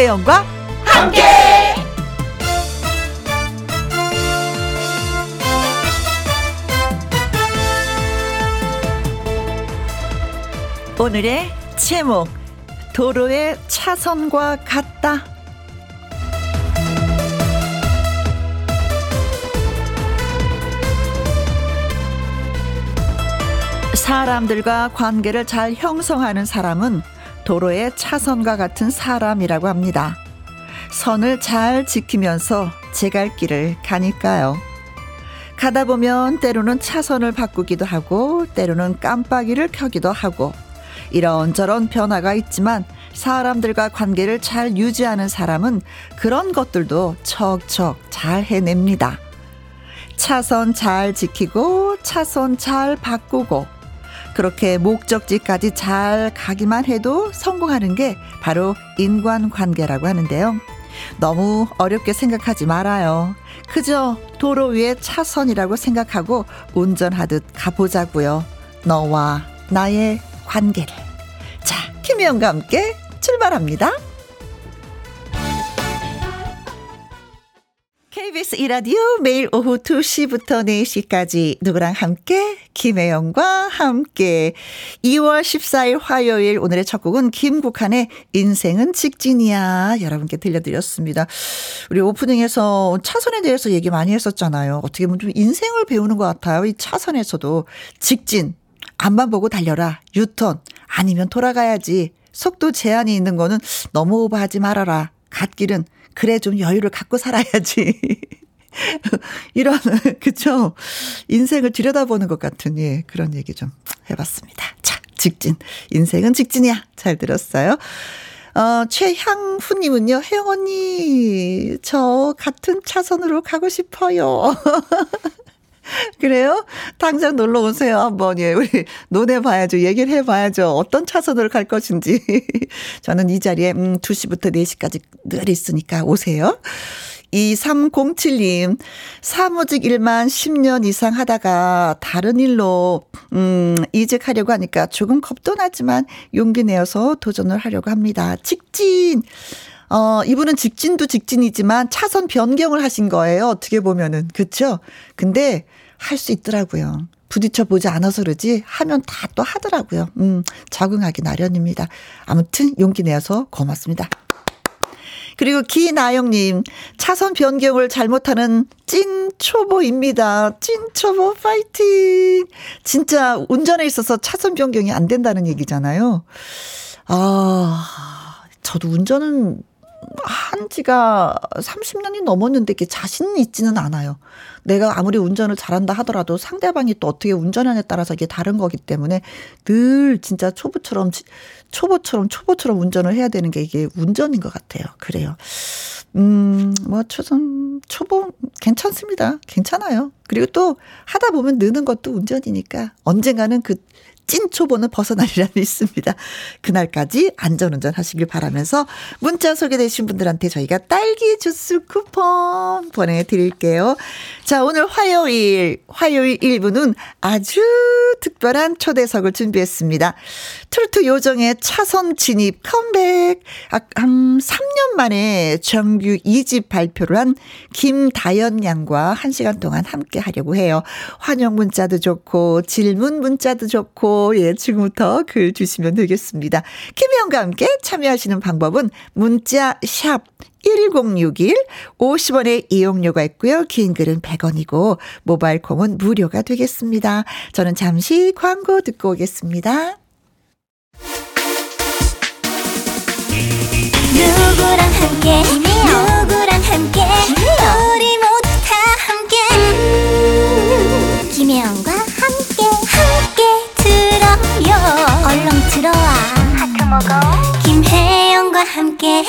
김혜영과 함께. 오늘의 제목 도로의 차선과 같다. 사람들과 관계를 잘 형성하는 사람은 도로의 차선과 같은 사람이라고 합니다. 선을 잘 지키면서 제 갈 길을 가니까요. 가다 보면 때로는 차선을 바꾸기도 하고 때로는 깜빡이를 켜기도 하고 이런저런 변화가 있지만 사람들과 관계를 잘 유지하는 사람은 그런 것들도 척척 잘 해냅니다. 차선 잘 지키고 차선 잘 바꾸고 그렇게 목적지까지 잘 가기만 해도 성공하는 게 바로 인간관계라고 하는데요. 너무 어렵게 생각하지 말아요. 그저 도로 위에 차선이라고 생각하고 운전하듯 가보자고요. 너와 나의 관계를. 자, 김혜영과 함께 출발합니다. KBS 이라디오 매일 오후 2시부터 4시까지 누구랑 함께 김혜영과 함께 2월 14일 화요일 오늘의 첫 곡은 김국한의 인생은 직진이야 여러분께 들려드렸습니다. 우리 오프닝에서 차선에 대해서 얘기 많이 했었잖아요. 어떻게 보면 좀 인생을 배우는 것 같아요. 이 차선에서도 직진 앞만 보고 달려라 유턴 아니면 돌아가야지 속도 제한이 있는 거는 너무 오버하지 말아라 갓길은 그래 좀 여유를 갖고 살아야지. 이런 그쵸 인생을 들여다보는 것 같은 예 그런 얘기 좀 해봤습니다. 자 직진 인생은 직진이야 잘 들었어요. 어, 최향훈님은요, 혜영 언니, 저 같은 차선으로 가고 싶어요. 그래요? 당장 놀러 오세요. 한번, 예, 우리 논해봐야죠. 얘기를 해봐야죠. 어떤 차선으로 갈 것인지. 저는 이 자리에, 음, 2시부터 4시까지 늘 있으니까 오세요. 2307님, 사무직 일만 10년 이상 하다가 다른 일로, 음, 이직하려고 하니까 조금 겁도 나지만 용기 내어서 도전을 하려고 합니다. 직진! 어, 이분은 직진도 직진이지만 차선 변경을 하신 거예요. 어떻게 보면은. 그쵸? 근데 할 수 있더라고요. 부딪혀 보지 않아서 그러지 하면 다 또 하더라고요. 음, 적응하기 나련입니다. 아무튼 용기 내어서 고맙습니다. 그리고 기나영님, 차선 변경을 잘못하는 찐 초보입니다. 찐 초보 파이팅! 진짜 운전에 있어서 차선 변경이 안 된다는 얘기잖아요. 아, 저도 운전은 한 지가 30년이 넘었는데 이게 자신 있지는 않아요. 내가 아무리 운전을 잘한다 하더라도 상대방이 또 어떻게 운전하냐에 따라서 이게 다른 거기 때문에 늘 진짜 초보처럼 초보처럼 초보처럼 운전을 해야 되는 게 이게 운전인 것 같아요. 그래요. 음, 뭐, 초선, 초보, 괜찮습니다. 괜찮아요. 그리고 또 하다 보면 느는 것도 운전이니까 언젠가는 그 찐 초보는 벗어나리라 믿습니다. 그날까지 안전운전 하시길 바라면서 문자 소개되신 분들한테 저희가 딸기 주스 쿠폰 보내드릴게요. 자, 오늘 화요일, 화요일 1부는 아주 특별한 초대석을 준비했습니다. 트로트 요정의 차선 진입 컴백. 아, 한 3년 만에 정규 2집 발표를 한 김다연 양과 1시간 동안 함께 하려고 해요. 환영 문자도 좋고, 질문 문자도 좋고, 예, 지금부터 글 주시면 되겠습니다. 김혜영과 함께 참여하시는 방법은 문자 샵 1061, 50원의 이용료가 있고요. 긴 글은 100원이고, 모바일 콩은 무료가 되겠습니다. 저는 잠시 광고 듣고 오겠습니다. 누구랑 함께, 누구랑 함께, 우리 모두 다 함께. 김혜영과 함께, 함께. 들어요. 얼렁 들어와. 하트 먹어. 김혜영과 함께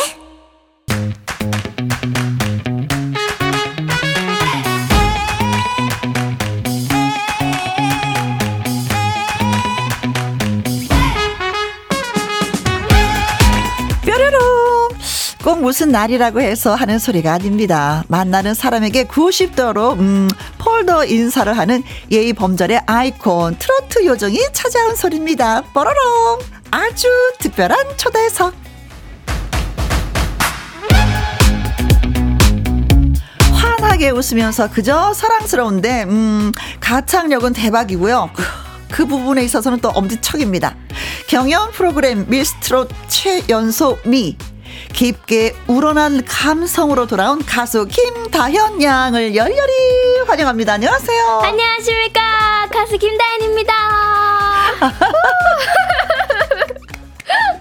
꼭 무슨 날이라고 해서 하는 소리가 아닙니다. 만나는 사람에게 90도로 음, 폴더 인사를 하는 예의 범절의 아이콘 트로트 요정이 찾아온 소리입니다. 뽀로롱 아주 특별한 초대석. 환하게 웃으면서 그저 사랑스러운데 음, 가창력은 대박이고요. 그 부분에 있어서는 또 엄지척입니다. 경연 프로그램 미스트롯 최연소 미 깊게 우러난 감성으로 돌아온 가수 김다현 양을 열렬히 환영합니다. 안녕하세요. 안녕하십니까. 가수 김다현입니다.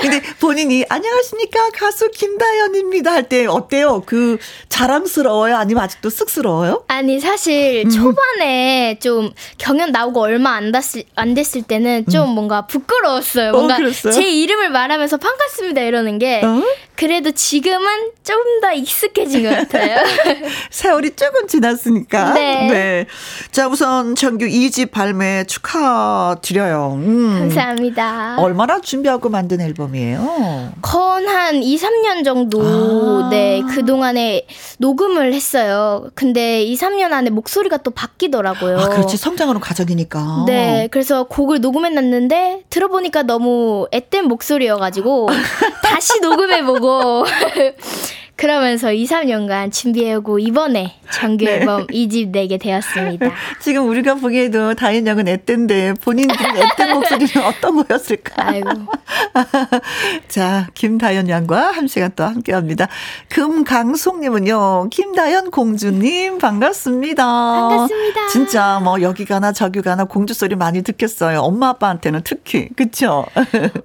근데 본인이 안녕하십니까 가수 김다현입니다 할 때 어때요? 그 자랑스러워요? 아니면 아직도 쑥스러워요? 아니 사실 음. 초반에 좀 경연 나오고 얼마 안 됐을, 안 됐을 때는 좀 음. 뭔가 부끄러웠어요. 뭔가 어, 제 이름을 말하면서 반갑습니다 이러는 게 어? 그래도 지금은 좀 더 익숙해진 것 같아요. 세월이 조금 지났으니까. 네. 네. 자 우선 정규 2집 발매 축하드려요. 음. 감사합니다. 얼마나 준비하고 만든 앨범이에요? 건한 2, 3년 정도 아. 네 그동안에 녹음을 했어요. 근데 2, 3년 안에 목소리가 또 바뀌더라고요. 아, 그렇지. 성장하는 과정이니까. 네. 그래서 곡을 녹음해 놨는데 들어보니까 너무 앳된 목소리여 가지고 다시 녹음해 보고 그러면서 2, 3년간 준비해오고 이번에 정규 네. 앨범 2집 내게 되었습니다. 지금 우리가 보기에도 다인 양은 앳된데 본인들은 앳된 목소리는 어떤 거였을까? 아이고. 자, 김다연 양과 한 시간 또 함께 합니다. 금강송님은요, 김다연 공주님 반갑습니다. 반갑습니다. 진짜 뭐 여기 가나 저기 가나 공주 소리 많이 듣겠어요. 엄마 아빠한테는 특히. 그쵸?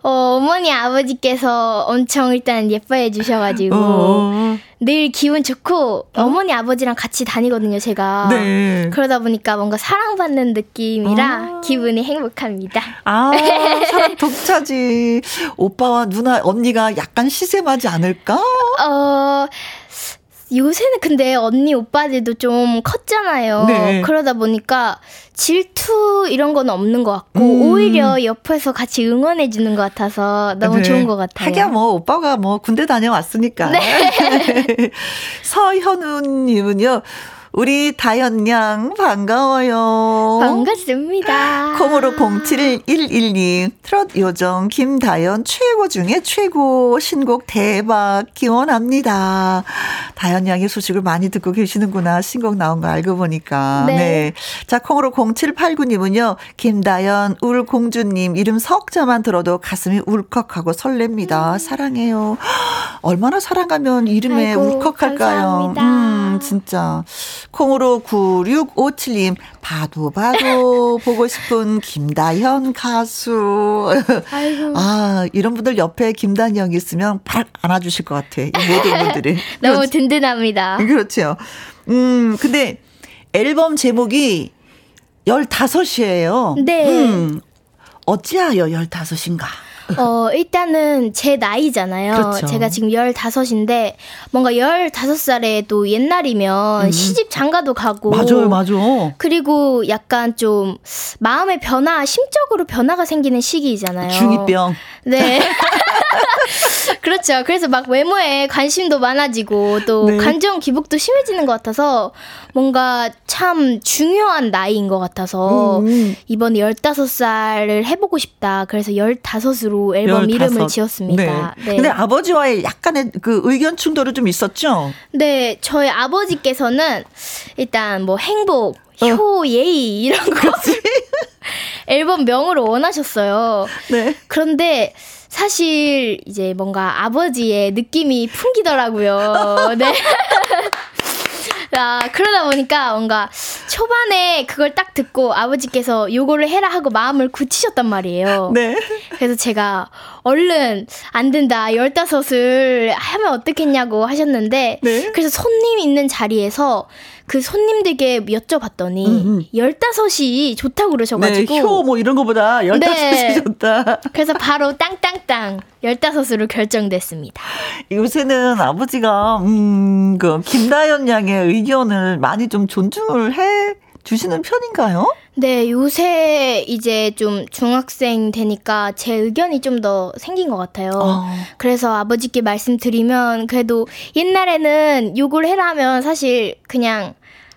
어, 어머니 아버지께서 엄청 일단 예뻐해 주셔가지고. 어. 늘 기분 좋고 어? 머니 아버지랑 같이 다니거든요, 제가. 네. 그러다 보니까 뭔가 사랑받는 느낌이라 아. 기분이 행복합니다. 아, 사랑 독차지. 오빠와 누나, 언니가 약간 시샘하지 않을까? 어, 요새는 근데 언니 오빠들도 좀 컸잖아요. 네. 그러다 보니까 질투 이런 건 없는 것 같고 음. 오히려 옆에서 같이 응원해 주는 것 같아서 너무 네. 좋은 것 같아요. 하기야 뭐 오빠가 뭐 군대 다녀왔으니까. 네. 서현우님은요. 우리 다현 양 반가워요. 반갑습니다. 콩으로 0711님 트롯 요정 김다현 최고 중에 최고 신곡 대박 기원합니다. 다현 양의 소식을 많이 듣고 계시는구나. 신곡 나온 거 알고 보니까. 네. 네. 자 콩으로 0789님은요. 김다현 울공주님 이름 석자만 들어도 가슴이 울컥하고 설렙니다. 음. 사랑해요. 얼마나 사랑하면 이름에 아이고, 울컥할까요? 감사합니다. 음 진짜. 콩으로 9657님, 봐도 봐도 보고 싶은 김다현 가수. 아이고. 아, 이런 분들 옆에 김다현 있으면 팍 안아주실 것 같아. 이 모든 분들이. 너무 그렇죠. 든든합니다. 그렇죠. 음, 근데 앨범 제목이 15이에요. 네. 음, 어찌하여 15인가? 어, 일단은 제 나이잖아요. 그렇죠. 제가 지금 15인데, 뭔가 15살에도 옛날이면 음. 시집 장가도 가고. 맞아요, 맞아. 그리고 약간 좀 마음의 변화, 심적으로 변화가 생기는 시기잖아요. 중이병. 네. 그렇죠. 그래서 막 외모에 관심도 많아지고 또 네. 감정 기복도 심해지는 것 같아서 뭔가 참 중요한 나이인 것 같아서 음. 이번에 15살을 해보고 싶다. 그래서 15으로 앨범 15. 이름을 지었습니다. 네. 네. 근데 아버지와의 약간의 그 의견 충돌이 좀 있었죠? 네. 저희 아버지께서는 일단 뭐 행복, 어. 효, 예의 이런 거 앨범 명으로 원하셨어요. 네. 그런데 사실 이제 뭔가 아버지의 느낌이 풍기더라고요. 네. 아, 그러다 보니까 뭔가 초반에 그걸 딱 듣고 아버지께서 요거를 해라 하고 마음을 굳히셨단 말이에요. 네. 그래서 제가 얼른 안 된다. 15을 하면 어떻겠냐고 하셨는데 네. 그래서 손님 있는 자리에서 그 손님들께 여쭤봤더니 음, 음. 15이 좋다고 그러셔가지고. 네, 효 뭐 이런 거보다 15이 네. 좋다. 그래서 바로 땅땅땅 15으로 결정됐습니다. 요새는 아버지가, 음, 그, 김다연 양의 의견을 많이 좀 존중을 해 주시는 편인가요? 네, 요새 이제 좀 중학생 되니까 제 의견이 좀 더 생긴 것 같아요. 어. 그래서 아버지께 말씀드리면 그래도 옛날에는 욕을 해라 하면 사실 그냥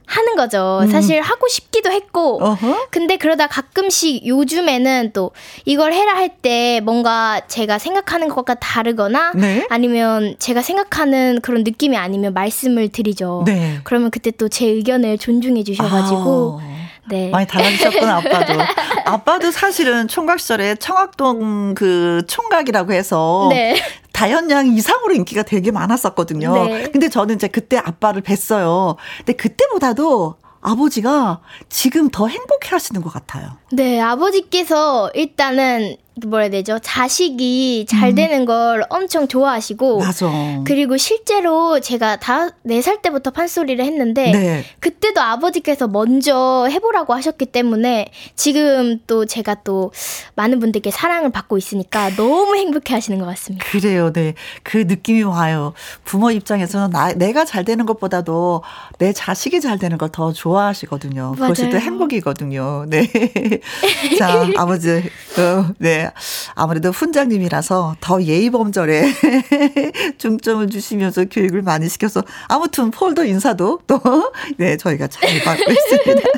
하는 거죠. 음. 사실 하고 싶기도 했고, 어허? 근데 그러다 가끔씩 요즘에는 또 이걸 해라 할 때 뭔가 제가 생각하는 것과 다르거나 네? 아니면 제가 생각하는 그런 느낌이 아니면 말씀을 드리죠. 네. 그러면 그때 또 제 의견을 존중해 주셔가지고. 아. 네. 많이 달라지셨구나, 아빠도. 아빠도 사실은 총각 시절에 청학동 그 총각이라고 해서 네. 다현 양 이상으로 인기가 되게 많았었거든요. 네. 근데 저는 이제 그때 아빠를 뵀어요. 근데 그때보다도 아버지가 지금 더 행복해 하시는 것 같아요. 네, 아버지께서 일단은 뭐라 해야 되죠? 자식이 잘 음. 되는 걸 엄청 좋아하시고 맞아. 그리고 실제로 제가 다네살 때부터 판소리를 했는데 네. 그때도 아버지께서 먼저 해보라고 하셨기 때문에 지금 또 제가 또 많은 분들께 사랑을 받고 있으니까 너무 행복해 하시는 것 같습니다. 그래요. 네. 그 느낌이 와요. 부모 입장에서는 나, 내가 잘 되는 것보다도 내 자식이 잘 되는 걸 더 좋아하시거든요. 맞아요. 그것이 또 행복이거든요. 네. 자, 아버지. 어, 네. 아무래도 훈장님이라서 더 예의범절에 중점을 주시면서 교육을 많이 시켜서 아무튼 폴더 인사도 또 네, 저희가 잘 받고 있습니다.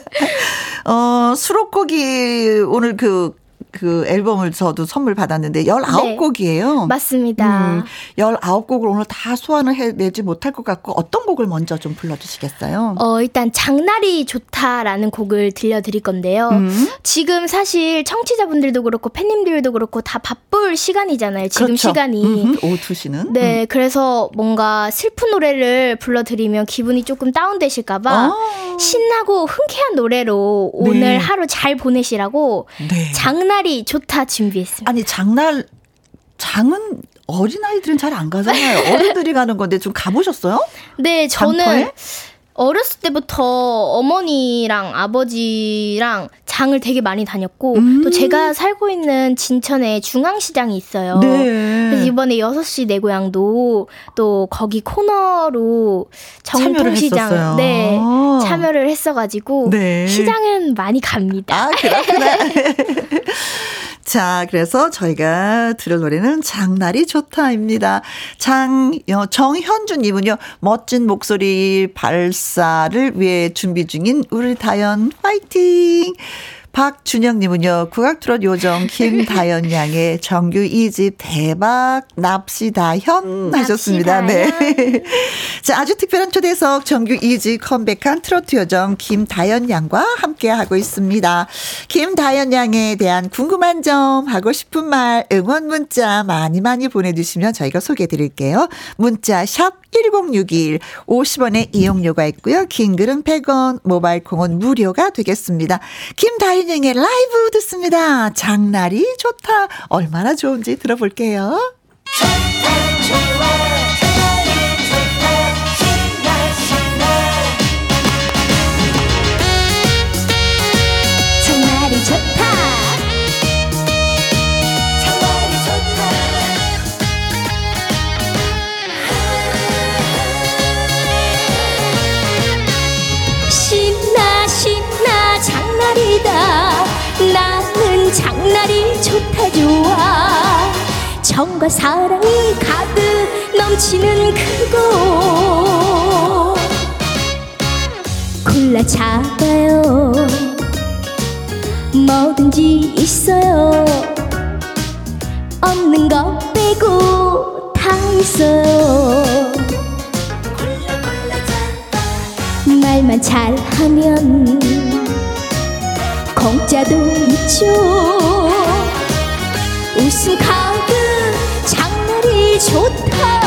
어, 수록곡이 오늘 그 그 앨범을 저도 선물 받았는데 19곡이에요. 네, 맞습니다. 음, 19곡을 오늘 다 소환을 해내지 못할 것 같고 어떤 곡을 먼저 좀 불러주시겠어요? 어, 일단 장날이 좋다라는 곡을 들려드릴 건데요. 음. 지금 사실 청취자분들도 그렇고 팬님들도 그렇고 다 바쁠 시간이잖아요. 지금 그렇죠. 시간이. 음흠, 오후 2시는. 네, 음. 그래서 뭔가 슬픈 노래를 불러드리면 기분이 조금 다운되실까봐 아. 신나고 흔쾌한 노래로 오늘 네. 하루 잘 보내시라고 네. 장날 장날이 좋다 준비했습니다. 아니 장날 장은 어린아이들은 잘 안 가잖아요. 어른들이 가는 건데 좀 가보셨어요? 네, 저는 장터에? 어렸을 때부터 어머니랑 아버지랑 장을 되게 많이 다녔고 음. 또 제가 살고 있는 진천에 중앙시장이 있어요. 네. 그래서 이번에 6시 내 고향도 또 거기 코너로 정통시장 네 참여를 했어가지고 네. 시장은 많이 갑니다. 아 그렇구나. 자, 그래서 저희가 들을 노래는 장날이 좋다입니다. 장, 어, 정현주님은요, 멋진 목소리 발사를 위해 준비 중인 우리 다연 화이팅! 박준영님은요, 국악트롯 요정 김다연 양의 정규 2집 대박 납시다현 음, 하셨습니다. 네. 자, 아주 특별한 초대석 정규 2집 컴백한 트로트 요정 김다연 양과 함께하고 있습니다. 김다연 양에 대한 궁금한 점, 하고 싶은 말, 응원 문자 많이 많이 보내주시면 저희가 소개해 드릴게요. 문자 샵 1061, 50원의 이용료가 있고요. 긴 글은 100원, 모바일 콩은 무료가 되겠습니다. 김다연 한인영의 라이브 듣습니다. 장날이 좋다. 얼마나 좋은지 들어볼게요. 장날이 날이 좋다 좋아. 정과 사랑이 가득 넘치는 그곳. 골라 잡아요. 뭐든지 있어요. 없는 것 빼고 다 있어요. 말만 잘하면 공짜도 있죠 웃음 가득 장날이 좋다.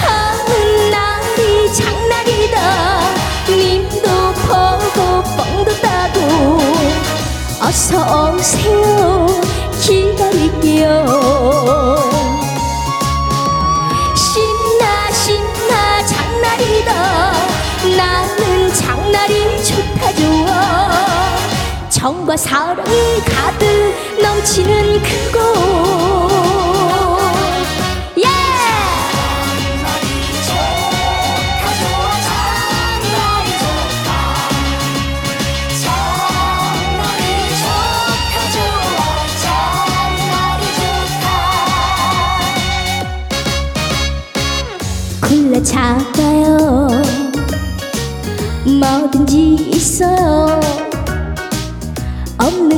가는 날이 장날이다. 님도 보고 뻥도 따고 어서 오세요. 기다릴게요 정과 사랑이 가득 넘치는 그곳. 예! 몰라 작아요. 뭐든지 있어요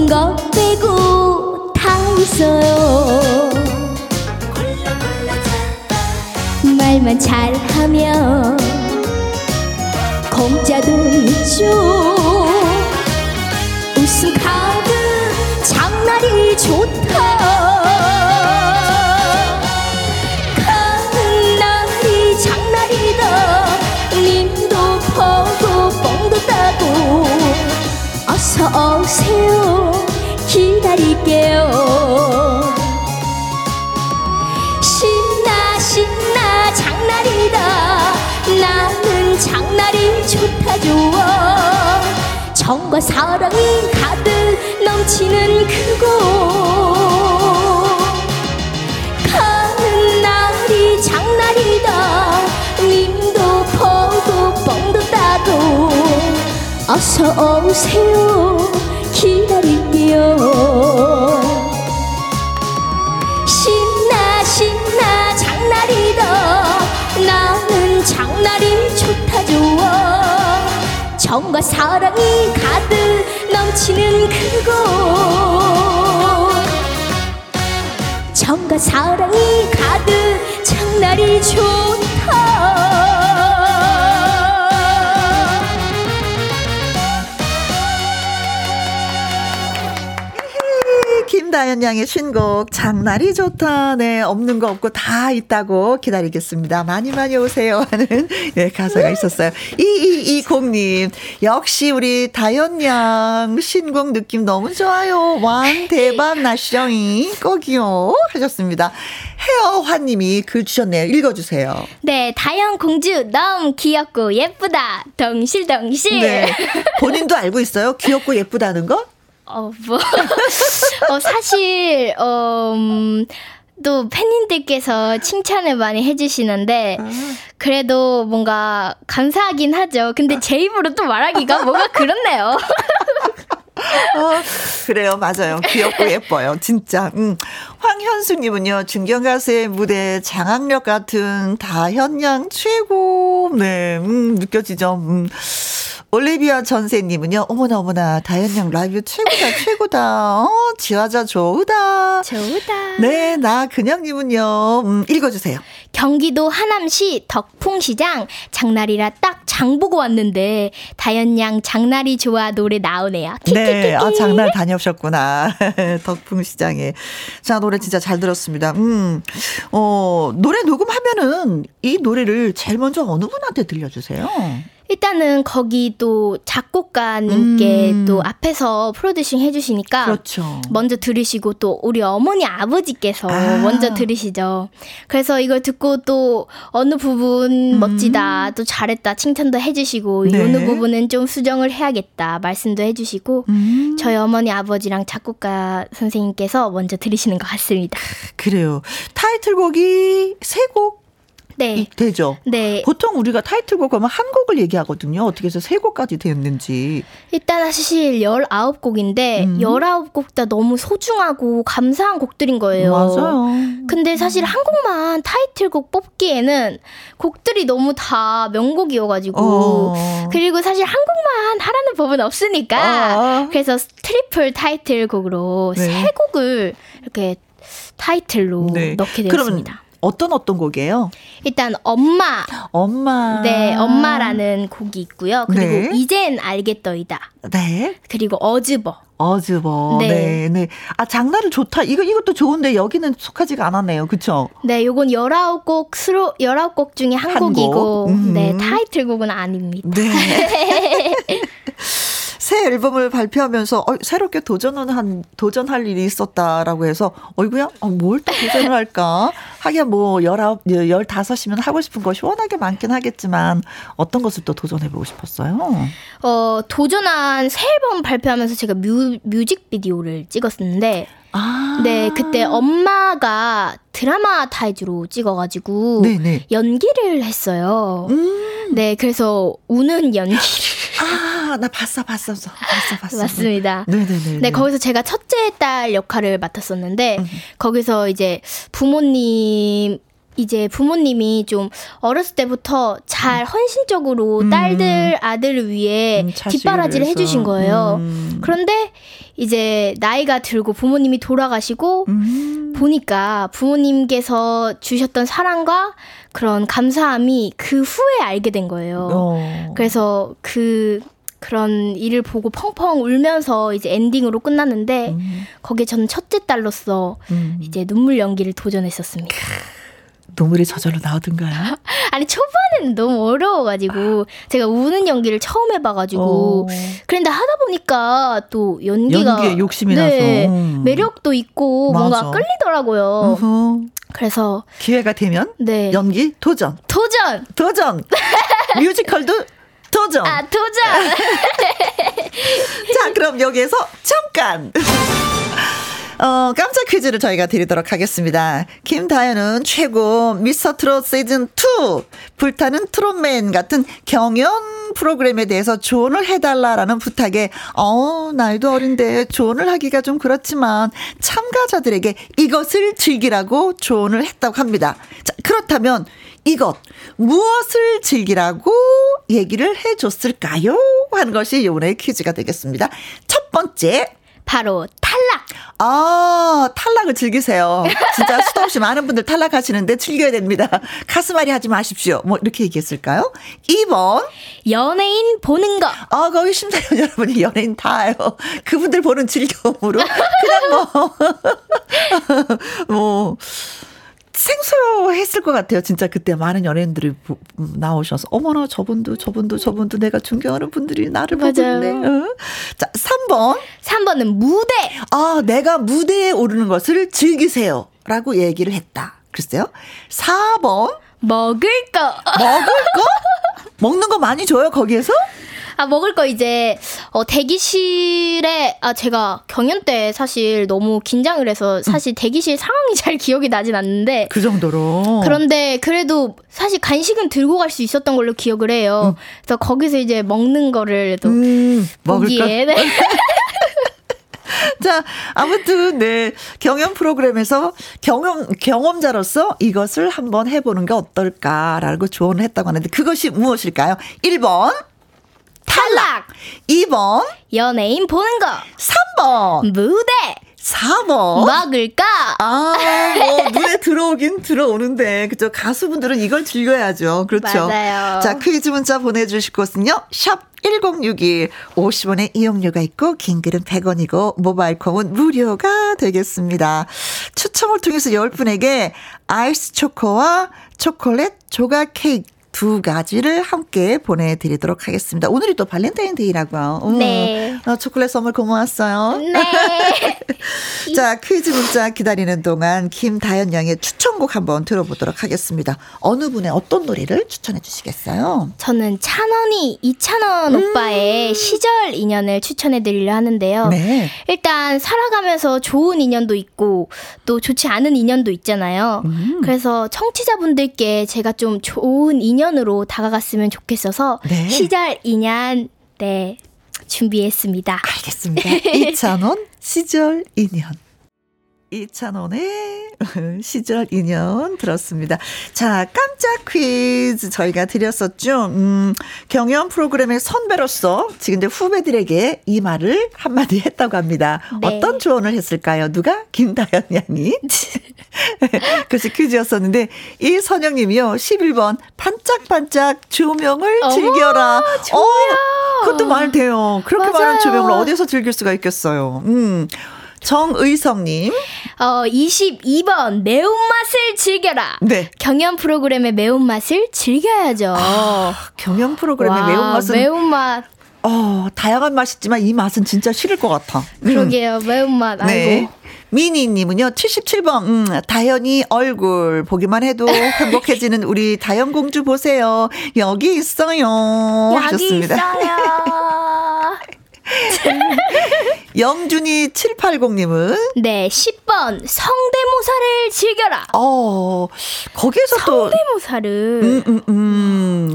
없는 것 빼고 다 있어요. 말만 잘하면 공짜도 있죠. 웃음 가득 장날이 좋다. 어서 오세요 기다릴게요. 신나 신나 장날이다. 나는 장날이 좋다 좋아. 정과 사랑이 가득 넘치는 그곳 가는 날이 장날이다. 님도 보고 뽕도 따고 어서 오세요. 기다릴 신나 신나 장날이다. 나는 장날이 좋다 좋아 정과 사랑이 가득 넘치는 그곳. 정과 사랑이 가득 장날이 좋다 김다현 양의 신곡 장날이 좋다. 네, 없는 거 없고 다 있다고 기다리겠습니다. 많이 많이 오세요 하는 네, 가사가 있었어요. 2220님 역시 우리 다현 양 신곡 느낌 너무 좋아요. 왕 대박 나시이 꼭이요 하셨습니다. 헤어화님이 글 주셨네요. 읽어주세요. 네, 다현 공주 너무 귀엽고 예쁘다. 덩실덩실. 네. 본인도 알고 있어요? 귀엽고 예쁘다는 거? 어, 뭐. 어, 사실, 어, 음, 또 팬님들께서 칭찬을 많이 해주시는데, 아. 그래도 뭔가 감사하긴 하죠. 근데 제 입으로 또 말하기가 뭐가 그렇네요. 어, 그래요. 맞아요. 귀엽고 예뻐요. 진짜. 음. 황현숙님은요, 중견가수의 무대 장악력 같은 다현양 최고. 네, 음, 느껴지죠. 음. 올리비아 전세님은요, 어머나, 어머나, 다현양 라이브 최고다, 최고다. 어, 지화자 좋으다. 좋으다. 네, 나 그냥님은요, 음, 읽어주세요. 경기도 하남시 덕풍시장 장날이라 딱 장 보고 왔는데, 다현 양 장날이 좋아 노래 나오네요. 네, 아, 장날 다녀오셨구나. 덕풍시장에. 자, 노래 진짜 잘 들었습니다. 음, 어, 노래 녹음하면은 이 노래를 제일 먼저 어느 분한테 들려주세요? 일단은 거기 또 작곡가님께 음. 또 앞에서 프로듀싱 해주시니까 그렇죠. 먼저 들으시고 또 우리 어머니 아버지께서 아. 먼저 들으시죠. 그래서 이걸 듣고 또 어느 부분 음. 멋지다 또 잘했다 칭찬도 해주시고 네. 어느 부분은 좀 수정을 해야겠다 말씀도 해주시고 음. 저희 어머니 아버지랑 작곡가 선생님께서 먼저 들으시는 것 같습니다. 그래요. 타이틀곡이 세 곡 네. 되죠. 네. 보통 우리가 타이틀곡 하면 한 곡을 얘기하거든요. 어떻게 해서 세 곡까지 되었는지. 일단 사실 19곡인데 음. 19곡 다 너무 소중하고 감사한 곡들인 거예요. 맞아요. 근데 사실 한 곡만 타이틀곡 뽑기에는 곡들이 너무 다 명곡이어가지고 어. 그리고 사실 한 곡만 하라는 법은 없으니까 어. 그래서 트리플 타이틀곡으로 네. 세 곡을 이렇게 타이틀로 네. 넣게 되었습니다. 어떤 어떤 곡이에요? 일단 엄마. 엄마. 네, 엄마라는 곡이 있고요. 그리고 네. 이젠 알겠더이다. 네. 그리고 어즈버. 어즈버. 네. 네, 네. 아, 장날은 좋다. 이거, 이것도 좋은데 여기는 속하지가 않았네요. 그쵸? 네, 요건 19곡, 수로, 19곡 중에 한, 한 곡이고, 곡? 음. 네, 타이틀곡은 아닙니다. 네. 새 앨범을 발표하면서 어, 새롭게 도전은 한 도전할 일이 있었다라고 해서 어이구야 어, 뭘또 도전을 할까 하긴 뭐 열아홉 열다섯이면 하고 싶은 거 시원하게 많긴 하겠지만 어떤 것을 또 도전해 보고 싶었어요? 어 도전한 새 앨범 발표하면서 제가 뮤, 뮤직비디오를 찍었었는데 아. 네, 그때 엄마가 드라마 타이즈로 찍어가지고 네네. 연기를 했어요. 음. 네, 그래서 우는 연기를. 아, 나 봤어, 봤어, 봤어, 봤어. 맞습니다. 네네네. 네, 거기서 제가 첫째 딸 역할을 맡았었는데 음. 거기서 이제 부모님 이제 부모님이 좀 어렸을 때부터 잘 음. 헌신적으로 음. 딸들 아들을 위해 음, 뒷바라지를 해주신 거예요. 음. 그런데 이제 나이가 들고 부모님이 돌아가시고 음. 보니까 부모님께서 주셨던 사랑과 그런 감사함이 그 후에 알게 된 거예요. 어. 그래서 그 그런 일을 보고 펑펑 울면서 이제 엔딩으로 끝났는데 음. 거기에 저는 첫째 딸로서 음. 이제 눈물 연기를 도전했었습니다. 눈물이 저절로 나오던가요? 아니 초반에는 너무 어려워가지고 제가 우는 연기를 처음 해봐가지고 어. 그런데 하다 보니까 또 연기가 연기에 욕심이 네, 나서 매력도 있고 맞아. 뭔가 끌리더라고요. 우후. 그래서 기회가 되면 네. 연기 도전. 도전. 도전. 뮤지컬도 도전. 아, 도전. 자, 그럼 여기에서 잠깐. 어, 깜짝 퀴즈를 저희가 드리도록 하겠습니다. 김다현은 최고 미스터 트롯 시즌 2 불타는 트롯맨 같은 경연 프로그램에 대해서 조언을 해달라라는 부탁에 어 나이도 어린데 조언을 하기가 좀 그렇지만 참가자들에게 이것을 즐기라고 조언을 했다고 합니다. 자 그렇다면 이것 무엇을 즐기라고 얘기를 해줬을까요? 하는 것이 이번에 퀴즈가 되겠습니다. 첫 번째 바로 탈락. 아, 탈락을 즐기세요. 진짜 수도 없이 많은 분들 탈락하시는데 즐겨야 됩니다. 가슴앓이 하지 마십시오. 뭐 이렇게 얘기했을까요? 2번. 연예인 보는 거. 아, 거기 심사위원 여러분이 연예인 다요. 그분들 보는 즐거움으로 그냥 뭐 뭐 생소했을 것 같아요. 진짜 그때 많은 연예인들이 음, 나오셔서 어머나 저분도 저분도 저분도 내가 존경하는 분들이 나를 있네. 어? 자, 3번. 3번은 무대. 아, 내가 무대에 오르는 것을 즐기세요. 라고 얘기를 했다. 글쎄요. 4번. 먹을 거. 먹을 거? 먹는 거 많이 줘요, 거기에서? 아, 먹을 거 이제, 어, 대기실에, 아, 제가 경연 때 사실 너무 긴장을 해서 사실 음. 대기실 상황이 잘 기억이 나진 않는데. 그 정도로. 그런데 그래도 사실 간식은 들고 갈 수 있었던 걸로 기억을 해요. 음. 그래서 거기서 이제 먹는 거를 또. 음, 보기에. 네. 자, 아무튼, 네. 경연 프로그램에서 경험, 경험자로서 이것을 한번 해보는 게 어떨까라고 조언을 했다고 하는데 그것이 무엇일까요? 1번. 탈락. 2번. 연예인 보는 거. 3번. 무대. 4번. 먹을까? 아, 뭐, 눈에 들어오긴 들어오는데, 그죠? 가수분들은 이걸 즐겨야죠. 그렇죠. 맞아요. 자, 퀴즈 문자 보내주실 곳은요. 샵 1061. 50원의 이용료가 있고, 긴 글은 100원이고, 모바일 콩은 무료가 되겠습니다. 추첨을 통해서 10분에게 아이스 초코와 초콜릿 조각 케이크 두 가지를 함께 보내드리도록 하겠습니다. 오늘이 또 발렌타인데이라고요. 음. 네. 어, 초콜릿 선물 고마웠어요. 네. 자, 퀴즈 문자 기다리는 동안 김다연 양의 추천곡 한번 들어보도록 하겠습니다. 어느 분의 어떤 노래를 추천해 주시겠어요? 저는 찬원이 이찬원 음. 오빠의 시절 인연을 추천해 드리려 하는데요. 네. 일단 살아가면서 좋은 인연도 있고 또 좋지 않은 인연도 있잖아요. 음. 그래서 청취자분들께 제가 좀 좋은 인연 인연으로 다가갔으면 좋겠어서 네. 시절 인연 네 준비했습니다. 알겠습니다. 이찬원 시절 인연. 이찬원의 시절 인연 들었습니다. 자, 깜짝 퀴즈 저희가 드렸었죠. 음, 경연 프로그램의 선배로서 지금 이제 후배들에게 이 말을 한마디 했다고 합니다. 네. 어떤 조언을 했을까요? 누가? 김다연 양이. 그것이 퀴즈였었는데, 이 선영님이요, 11번, 반짝반짝 조명을 어머, 즐겨라. 조명. 어, 그것도 말 돼요. 그렇게 맞아요. 많은 조명을 어디서 즐길 수가 있겠어요. 음. 정의성님. 어, 22번, 매운맛을 즐겨라. 네. 경연 프로그램의 매운맛을 즐겨야죠. 아, 경연 프로그램의 와, 매운맛은. 매운맛. 어, 다양한 맛이 있지만 이 맛은 진짜 싫을 것 같아. 음. 그러게요, 음. 매운맛. 네. 아이고. 미니님은요, 77번, 음, 다현이 얼굴 보기만 해도 행복해지는 우리 다현공주 보세요. 여기 있어요. 여기 하셨습니다. 있어요. 영준이 780님은 네, 10번 성대모사를 즐겨라. 어, 거기에서 또 성대모사를 음, 음, 음.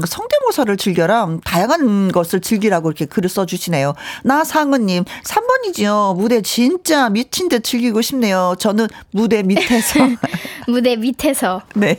음, 성대모사를 즐겨라. 다양한 것을 즐기라고 이렇게 글을 써주시네요. 나상은님, 3번이지요. 무대 진짜 미친 듯 즐기고 싶네요. 저는 무대 밑에서. 무대 밑에서. 네.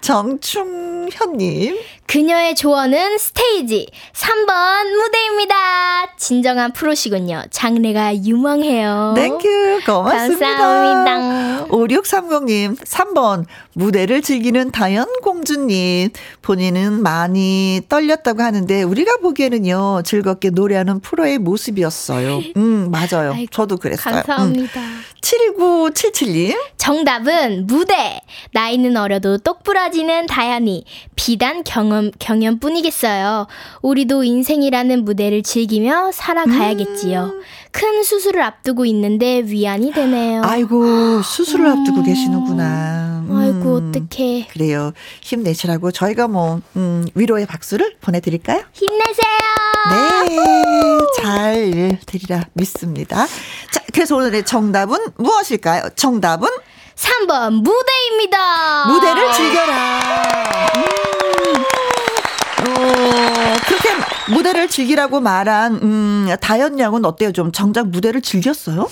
정충현님. 그녀의 조언은 스테이지 3번 무대입니다. 진정한 프로시군요. 장래가 유망해요. Thank you. 고맙습니다. 감사합니다. 5630님, 3번 무대를 즐기는 다연공주님. 본인은 많이 떨렸다고 하는데 우리가 보기에는요. 즐겁게 노래하는 프로의 모습이었어요. 음, 맞아요. 아이고, 저도 그랬어요. 감사합니다. 음. 7977님. 정답은 무대. 나이는 어려도 똑부러지는 다현이. 비단 경험, 경연뿐이겠어요. 우리도 인생이라는 무대를 즐기며 살아가야겠지요. 음. 큰 수술을 앞두고 있는데 위안이 되네요. 아이고, 수술을 음. 앞두고 계시는구나. 음. 아이고, 어떡해. 그래요. 힘내시라고 저희가 뭐, 음, 위로의 박수를 보내드릴까요? 힘내세요! 네. 잘 드리라 믿습니다. 자, 그래서 오늘의 정답은 무엇일까요? 정답은 3번 무대입니다. 무대를 즐겨라. 음. 어, 그렇게 무대를 즐기라고 말한 음, 다현 양은 어때요? 좀 정작 무대를 즐겼어요?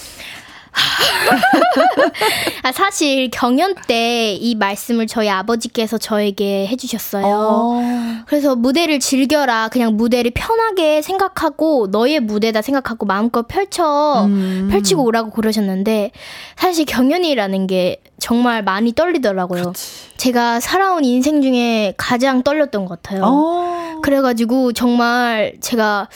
아, 사실 경연 때 이 말씀을 저희 아버지께서 저에게 해주셨어요. 어. 그래서 무대를 즐겨라. 그냥 무대를 편하게 생각하고 너의 무대다 생각하고 마음껏 펼쳐 음. 펼치고 오라고 그러셨는데 사실 경연이라는 게 정말 많이 떨리더라고요. 그치. 제가 살아온 인생 중에 가장 떨렸던 것 같아요. 어. 그래가지고 정말 제가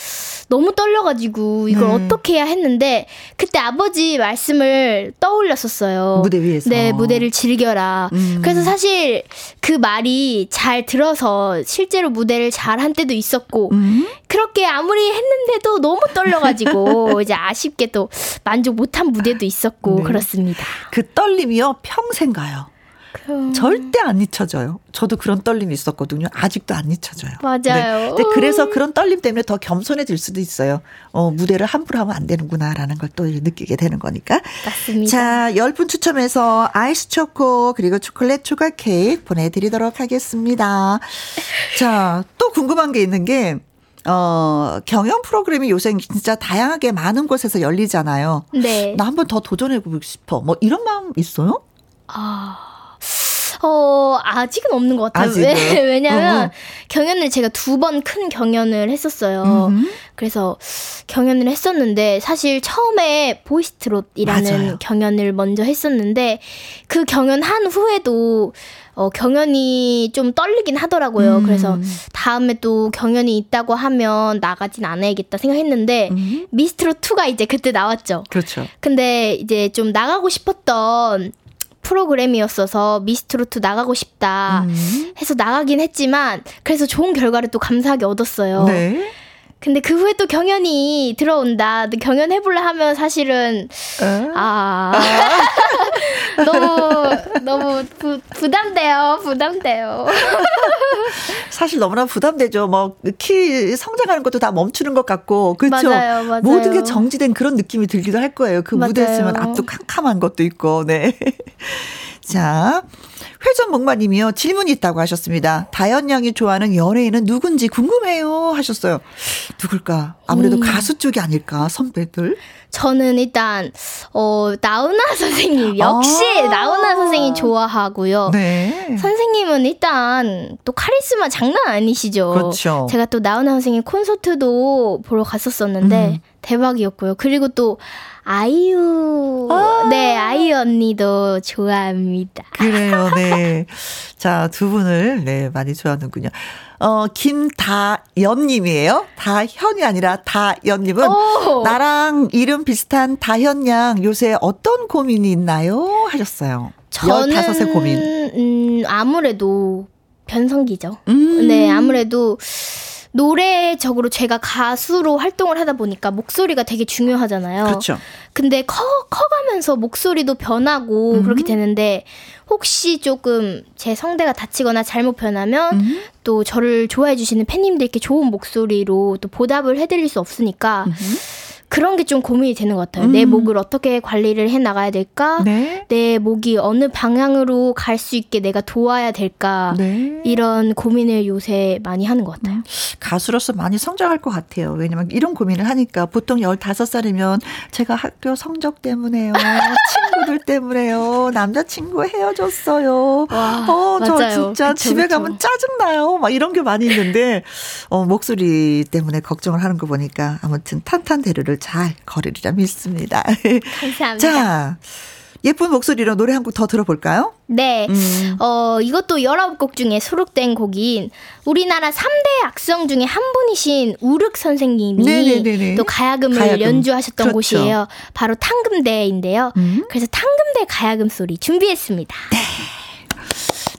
너무 떨려가지고 이걸 네. 어떻게 해야 했는데 그때 아버지 말씀을 떠올렸었어요. 무대 위에서. 네, 무대를 즐겨라. 음. 그래서 사실 그 말이 잘 들어서 실제로 무대를 잘 한 때도 있었고 음. 그렇게 아무리 했는데도 너무 떨려가지고 이제 아쉽게 또 만족 못한 무대도 있었고 네. 그렇습니다. 그 떨림이요 평생 가요. 그럼. 절대 안 잊혀져요. 저도 그런 떨림이 있었거든요. 아직도 안 잊혀져요. 맞아요. 네. 그래서 그런 떨림 때문에 더 겸손해질 수도 있어요. 어, 무대를 함부로 하면 안 되는구나라는 걸 또 느끼게 되는 거니까. 맞습니다. 자, 10분 추첨해서 아이스 초코 그리고 초콜릿 초콜 케이크 보내드리도록 하겠습니다. 자, 또 궁금한 게 있는 게 어, 경연 프로그램이 요새 진짜 다양하게 많은 곳에서 열리잖아요. 네. 나 한번 더 도전해보고 싶어. 뭐 이런 마음 있어요? 아. 어, 아직은 없는 것 같아요. 왜, 왜냐면, 어 경연을 제가 두 번 큰 경연을 했었어요. 음흠. 그래서 경연을 했었는데, 사실 처음에 보이스트롯이라는 맞아요. 경연을 먼저 했었는데, 그 경연 한 후에도, 어, 경연이 좀 떨리긴 하더라고요. 음. 그래서 다음에 또 경연이 있다고 하면 나가진 않아야겠다 생각했는데, 음. 미스트롯 2가 이제 그때 나왔죠. 그렇죠. 근데 이제 좀 나가고 싶었던 프로그램이었어서 미스트로트 나가고 싶다 음. 해서 나가긴 했지만 그래서 좋은 결과를 또 감사하게 얻었어요. 네. 근데 그 후에 또 경연이 들어온다. 경연 해볼래 하면 사실은 어? 아 너무 너무 부, 부담돼요. 부담돼요. 사실 너무나 부담되죠. 뭐 키 성장하는 것도 다 멈추는 것 같고 그렇죠. 맞아요, 맞아요. 모든 게 정지된 그런 느낌이 들기도 할 거예요. 그 무대에 있으면 앞도 캄캄한 것도 있고 네. 자, 회전목마님이요. 질문이 있다고 하셨습니다. 다현 양이 좋아하는 연예인은 누군지 궁금해요 하셨어요. 누굴까? 아무래도 음. 가수 쪽이 아닐까 선배들. 저는 일단 어 나훈아 선생님 역시 아~ 나훈아 선생님 좋아하고요. 네. 선생님은 일단 또 카리스마 장난 아니시죠. 그렇죠. 제가 또 나훈아 선생님 콘서트도 보러 갔었었는데 음. 대박이었고요. 그리고 또 아이유. 아~ 네, 아이유 언니도 좋아합니다. 그래요, 네. 자, 두 분을, 네, 많이 좋아하는군요. 어, 김다연님이에요. 다현이 아니라 다연님은 오! 나랑 이름 비슷한 다현 양 요새 어떤 고민이 있나요? 하셨어요. 저는 15세 고민. 음, 아무래도 변성기죠. 음. 네, 아무래도 노래적으로 제가 가수로 활동을 하다 보니까 목소리가 되게 중요하잖아요. 그렇죠. 근데 커, 커가면서 목소리도 변하고 음. 그렇게 되는데 혹시 조금 제 성대가 다치거나 잘못 변하면 음. 또 저를 좋아해 주시는 팬님들께 좋은 목소리로 또 보답을 해드릴 수 없으니까 음. 그런 게 좀 고민이 되는 것 같아요. 음. 내 목을 어떻게 관리를 해 나가야 될까? 네. 내 목이 어느 방향으로 갈 수 있게 내가 도와야 될까? 네. 이런 고민을 요새 많이 하는 것 같아요. 음. 가수로서 많이 성장할 것 같아요. 왜냐면 이런 고민을 하니까 보통 15살이면 제가 학교 성적 때문에요. 친구들 때문에요. 남자친구 헤어졌어요. 와, 어, 저 맞아요. 진짜 그쵸, 집에 그쵸. 가면 짜증나요. 막 이런 게 많이 있는데, 어, 목소리 때문에 걱정을 하는 거 보니까 아무튼 탄탄대로를 잘 거리리라 믿습니다. 감사합니다. 자. 예쁜 목소리로 노래 한 곡 더 들어볼까요? 네. 음. 어, 이것도 19곡 중에 수록된 곡인 우리나라 3대 악성 중에 한 분이신 우륵 선생님이 네네네네. 또 가야금을 가야금. 연주하셨던 그렇죠. 곳이에요. 바로 탕금대인데요. 음. 그래서 탕금대 가야금 소리 준비했습니다. 네.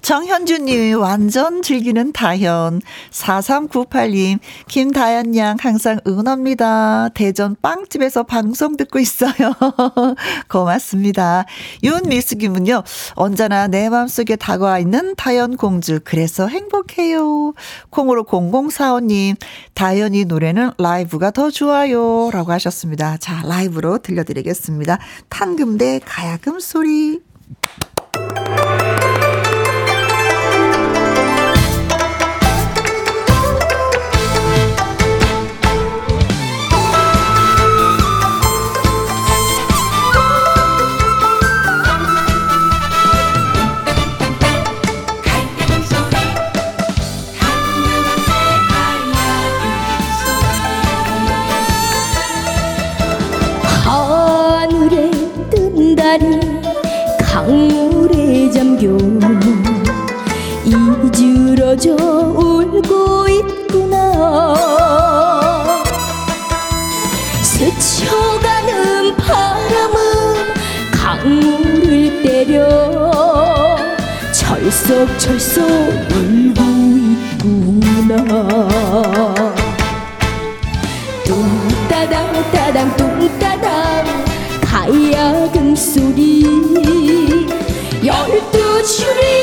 정현주님, 완전 즐기는 다현. 4398님, 김다현 양 항상 응원합니다. 대전 빵집에서 방송 듣고 있어요. 고맙습니다. 윤미숙님은요, 언제나 내 마음속에 다가와 있는 다현 공주. 그래서 행복해요. 콩으로 0045님, 다현이 노래는 라이브가 더 좋아요. 라고 하셨습니다. 자, 라이브로 들려드리겠습니다. 탄금대 가야금 소리. 이주러져 울고 있구나. 스쳐가는 바람은 강물을 때려 철썩철썩 울고 있구나. 뚱따당 따당 뚱따당 가야금 소리 열두 줄이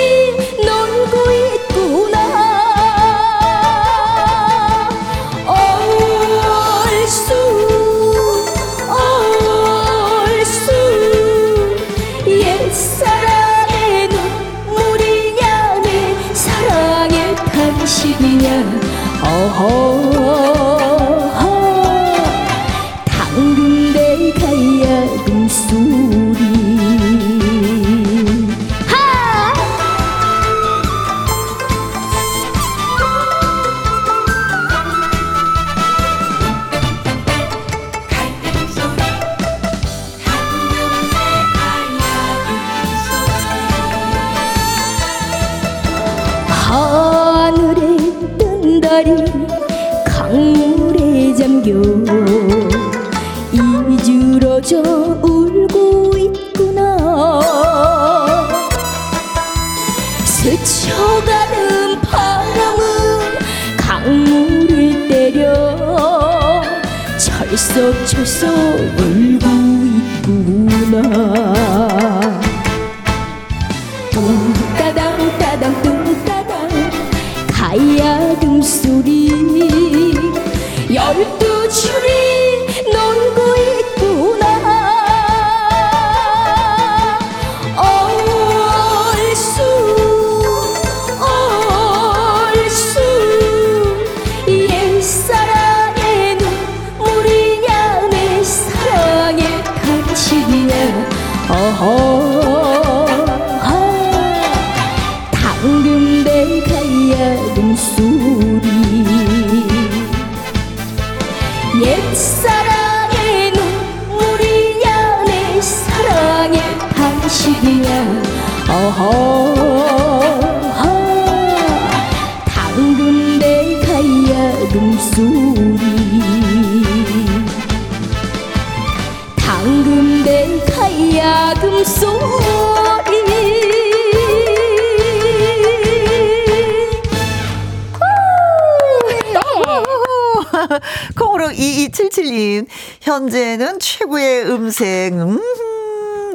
2277님, 현재는 최고의 음색. 음,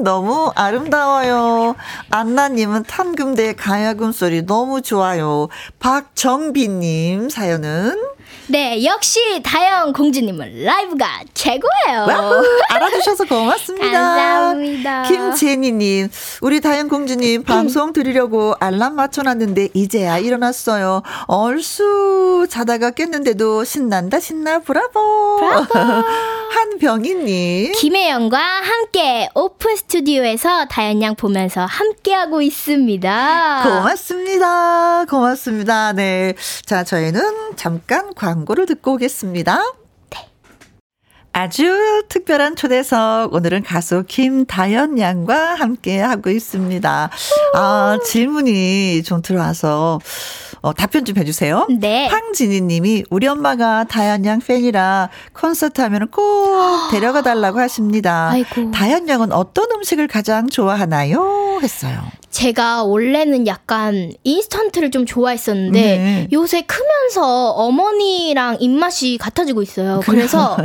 너무 아름다워요. 안나님은 탄금대 가야금 소리 너무 좋아요. 박정빈님 사연은 네, 역시 다연 공주님은 라이브가 최고예요. 와우, 알아주셔서 고맙습니다. 감사합니다. 김재니님, 우리 다연 공주님 방송 들으려고 알람 맞춰놨는데 이제야 일어났어요. 얼쑤 자다가 깼는데도 신난다 신나 브라보. 브라보. 한병희님. 김혜영과 함께 오픈 스튜디오에서 다현 양 보면서 함께 하고 있습니다. 고맙습니다. 고맙습니다. 네. 자, 저희는 잠깐 광 고를 듣고 오겠습니다. 네. 아주 특별한 초대석. 오늘은 가수 김다연 양과 함께 하고 있습니다. 아, 질문이 좀 들어와서 어, 답변 좀 해주세요. 네. 황진희 님이 우리 엄마가 다현 양 팬이라 콘서트 하면 꼭 데려가 달라고 하십니다. 아이고. 다현 양은 어떤 음식을 가장 좋아하나요? 했어요. 제가 원래는 약간 인스턴트를 좀 좋아했었는데 네. 요새 크면서 어머니랑 입맛이 같아지고 있어요. 그래서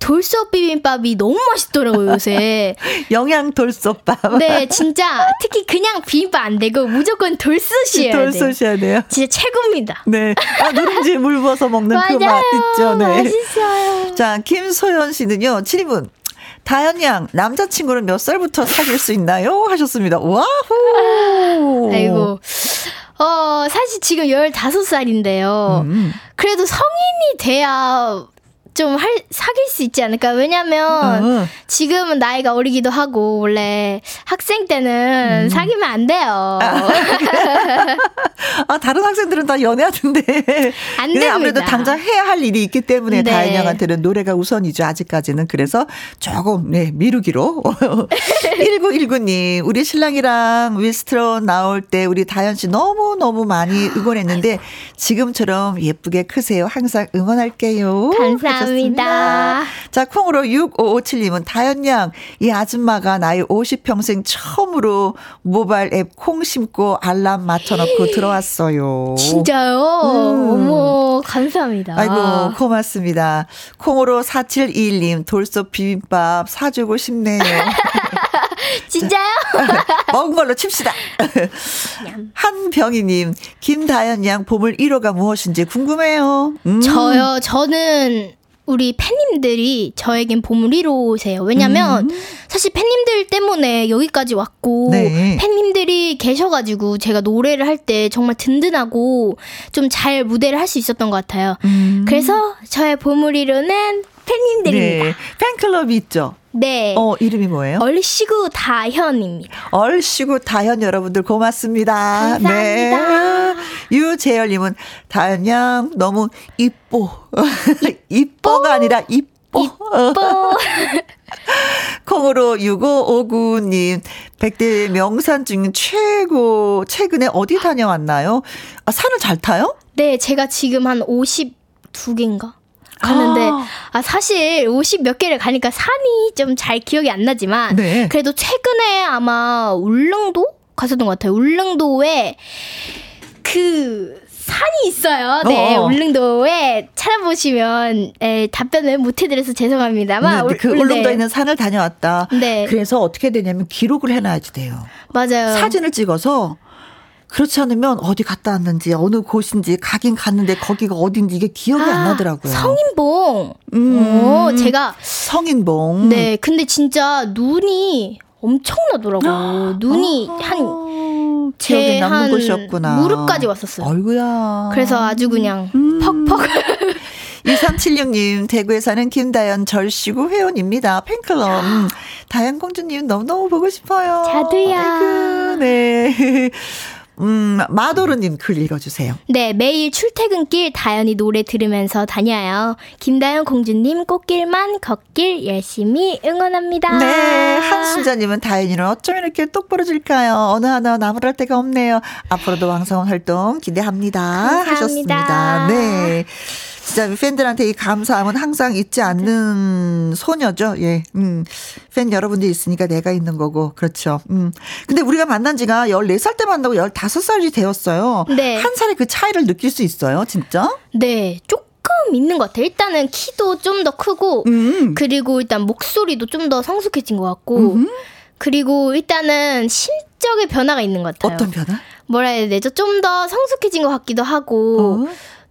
돌솥 비빔밥이 너무 맛있더라고요, 요새. 영양 돌솥밥. 네, 진짜 특히 그냥 비빔밥 안 되고 무조건 돌솥이어야 돼요. 돌솥이어야 돼요. 진짜 최고입니다. 네. 아, 누룽지 물 부어서 먹는 그 맛 있죠. 네. 맛있어요. 자, 김소연 씨는요. 질문. 다현 양, 남자친구는 몇 살부터 사귈 수 있나요? 하셨습니다. 와후! 아이고. 어, 사실 지금 15살인데요. 음. 그래도 성인이 돼야 좀 할, 사귈 수 있지 않을까? 왜냐면, 어. 지금은 나이가 어리기도 하고, 원래 학생 때는 음. 사귀면 안 돼요. 아, 다른 학생들은 다 연애하던데. 안 됩니다. 아무래도 당장 해야 할 일이 있기 때문에 네. 다현양한테는 노래가 우선이죠. 아직까지는. 그래서 조금, 네, 미루기로. 1919님, 우리 신랑이랑 위스트로 나올 때 우리 다현 씨 너무너무 많이 응원했는데, 지금처럼 예쁘게 크세요. 항상 응원할게요. 감사합니다. 감사합니다. 자, 콩으로 6557님은 다현양, 이 아줌마가 나이 50평생 처음으로 모바일 앱 콩 심고 알람 맞춰놓고 들어왔어요. 진짜요? 음. 어머, 감사합니다. 아이고, 고맙습니다. 콩으로 4721님, 돌솥 비빔밥 사주고 싶네요. 진짜요? 먹은 걸로 칩시다. 한병희님, 김다현 양 보물 1호가 무엇인지 궁금해요. 음. 저요, 저는 우리 팬님들이 저에겐 보물 1호세요. 왜냐면 음. 사실 팬님들 때문에 여기까지 왔고 네. 팬님들이 계셔가지고 제가 노래를 할 때 정말 든든하고 좀 잘 무대를 할 수 있었던 것 같아요. 음. 그래서 저의 보물 1호는 팬님들입니다. 네. 팬클럽이 있죠. 네. 어, 이름이 뭐예요? 얼씨구 다현입니다. 얼씨구 다현 여러분들 고맙습니다. 감사합니다. 네. 유재열님은 다현양 너무 이뻐. 이뻐가 아니라 이뻐. 이뻐. 콩으로 6559님, 백대 명산 중 최고, 최근에 어디 다녀왔나요? 아, 산을 잘 타요? 네, 제가 지금 한 52개인가? 가는데 아. 아. 사실 50 몇 개를 가니까 산이 좀 잘 기억이 안 나지만 네. 그래도 최근에 아마 울릉도 갔었던 것 같아요. 울릉도에 그 산이 있어요. 네, 어. 울릉도에 찾아보시면 에, 답변을 못 해드려서 죄송합니다만 네, 그 울릉도에 네. 있는 산을 다녀왔다. 네. 그래서 어떻게 되냐면 기록을 해놔야지 돼요. 맞아요. 사진을 찍어서 그렇지 않으면 어디 갔다 왔는지 어느 곳인지 가긴 갔는데 거기가 어딘지 이게 기억이 아, 안 나더라고요. 성인봉. 음, 오, 제가 성인봉. 네, 근데 진짜 눈이 엄청나더라고. 눈이 아, 한제 한 무릎까지 왔었어요. 아이고야. 그래서 아주 그냥 음. 퍽퍽. 2376님, 대구에 사는 김다연 절시구 회원입니다. 팬클럽. 음, 다연 공주님 너무너무 보고 싶어요. 자두야. 아이고, 네. 음, 마도르님 글 읽어주세요. 네, 매일 출퇴근길 다현이 노래 들으면서 다녀요. 김다현 공주님 꽃길만 걷길 열심히 응원합니다. 네, 한순자님은 다현이는 어쩜 이렇게 똑부러 질까요? 어느 하나 나무랄 데가 없네요. 앞으로도 왕성한 활동 기대합니다. 감사합니다. 하셨습니다. 네. 진짜 팬들한테 이 감사함은 항상 잊지 않는 소녀죠. 예. 음. 팬 여러분들이 있으니까 내가 있는 거고. 그렇죠. 음. 근데 우리가 만난 지가 14살 때 만나고 15살이 되었어요. 네. 한 살의 그 차이를 느낄 수 있어요, 진짜? 네. 조금 있는 것 같아요. 일단은 키도 좀 더 크고, 음. 그리고 일단 목소리도 좀 더 성숙해진 것 같고, 음. 그리고 일단은 심적의 변화가 있는 것 같아요. 어떤 변화? 뭐라 해야 되죠? 좀 더 성숙해진 것 같기도 하고, 어?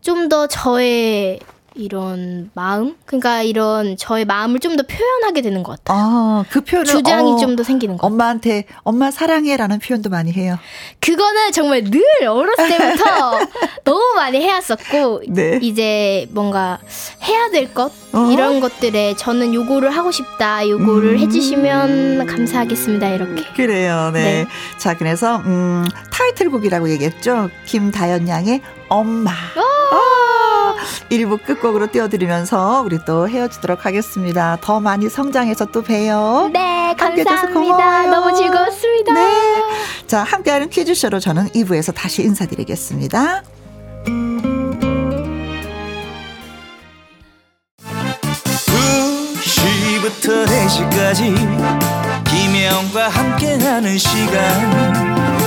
좀 더 저의 이런 마음? 그러니까 이런 저의 마음을 좀 더 표현하게 되는 것 같아요. 아, 그 표현을 주장이 어, 좀더 생기는 것 엄마한테 엄마 사랑해라는 표현도 많이 해요. 그거는 정말 늘 어렸을 때부터 너무 많이 해왔었고 네. 이제 뭔가 해야 될것 어? 이런 것들에 저는 요거를 하고 싶다. 요거를 음. 해주시면 감사하겠습니다. 이렇게. 그래요. 네. 네. 자, 그래서 음, 타이틀곡이라고 얘기했죠. 김다연 양의 엄마. 아, 1부 끝곡으로 띄워드리면서 우리 또 헤어지도록 하겠습니다. 더 많이 성장해서 또 봬요. 네, 감사합니다. 너무 즐거웠습니다. 네. 자, 함께하는 퀴즈쇼로 저는 2부에서 다시 인사드리겠습니다. 2시부터 4시까지 김혜영과 함께하는 시간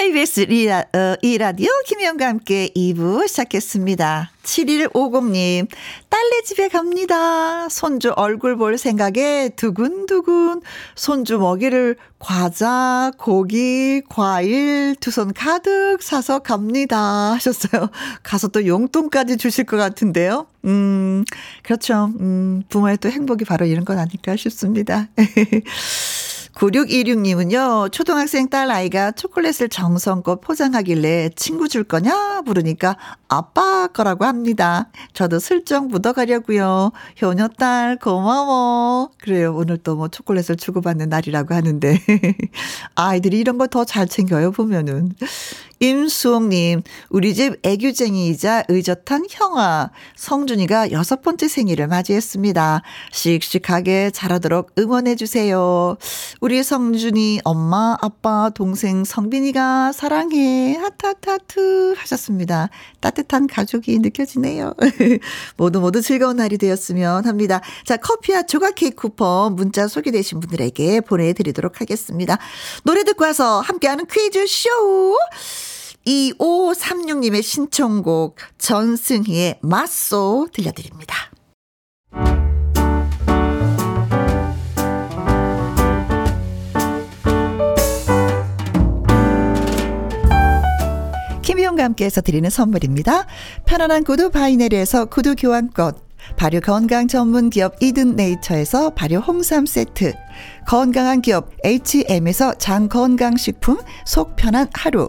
KBS 리라, 어, 이라디오 김희영과 함께 2부 시작했습니다. 7150님, 딸네 집에 갑니다. 손주 얼굴 볼 생각에 두근두근. 손주 먹이를 과자, 고기, 과일 두 손 가득 사서 갑니다. 하셨어요. 가서 또 용돈까지 주실 것 같은데요. 음, 그렇죠. 음, 부모의 또 행복이 바로 이런 건 아닐까 싶습니다. 9616님은요, 초등학생 딸 아이가 초콜릿을 정성껏 포장하길래 친구 줄 거냐? 물으니까 아빠 거라고 합니다. 저도 슬쩍 묻어가려고요. 효녀 딸 고마워. 그래요. 오늘 또 뭐 초콜릿을 주고받는 날이라고 하는데. 아이들이 이런 거 더 잘 챙겨요, 보면은. 임수옥님, 우리 집 애교쟁이이자 의젓한 형아, 성준이가 여섯 번째 생일을 맞이했습니다. 씩씩하게 자라도록 응원해주세요. 우리 성준이 엄마, 아빠, 동생 성빈이가 사랑해. 하타타트 하셨습니다. 따뜻한 가족이 느껴지네요. 모두 모두 즐거운 날이 되었으면 합니다. 자, 커피와 조각 케이크 쿠폰 문자 소개되신 분들에게 보내드리도록 하겠습니다. 노래 듣고 와서 함께하는 퀴즈쇼! 2536님의 신청곡 전승희의 맞소 들려드립니다. 김희용과 함께해서 드리는 선물입니다. 편안한 구두 바이네리에서 구두 교환권 발효 건강 전문 기업 이든 네이처에서 발효 홍삼 세트, 건강한 기업 H&M에서 장 건강식품 속 편한 하루,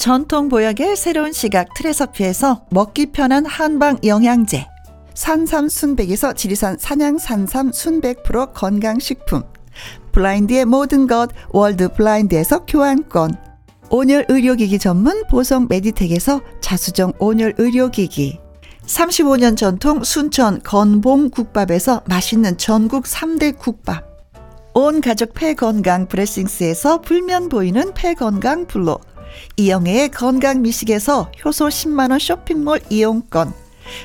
전통 보약의 새로운 시각 트레서피에서 먹기 편한 한방 영양제 산삼 순백에서 지리산 산양 산삼 순백 프로 건강식품 블라인드의 모든 것 월드 블라인드에서 교환권 온열 의료기기 전문 보성 메디텍에서 자수정 온열 의료기기 35년 전통 순천 건봉국밥에서 맛있는 전국 3대 국밥 온 가족 폐 건강 브레싱스에서 불면 보이는 폐 건강 블로 이영애의 건강 미식에서 효소 10만원 쇼핑몰 이용권,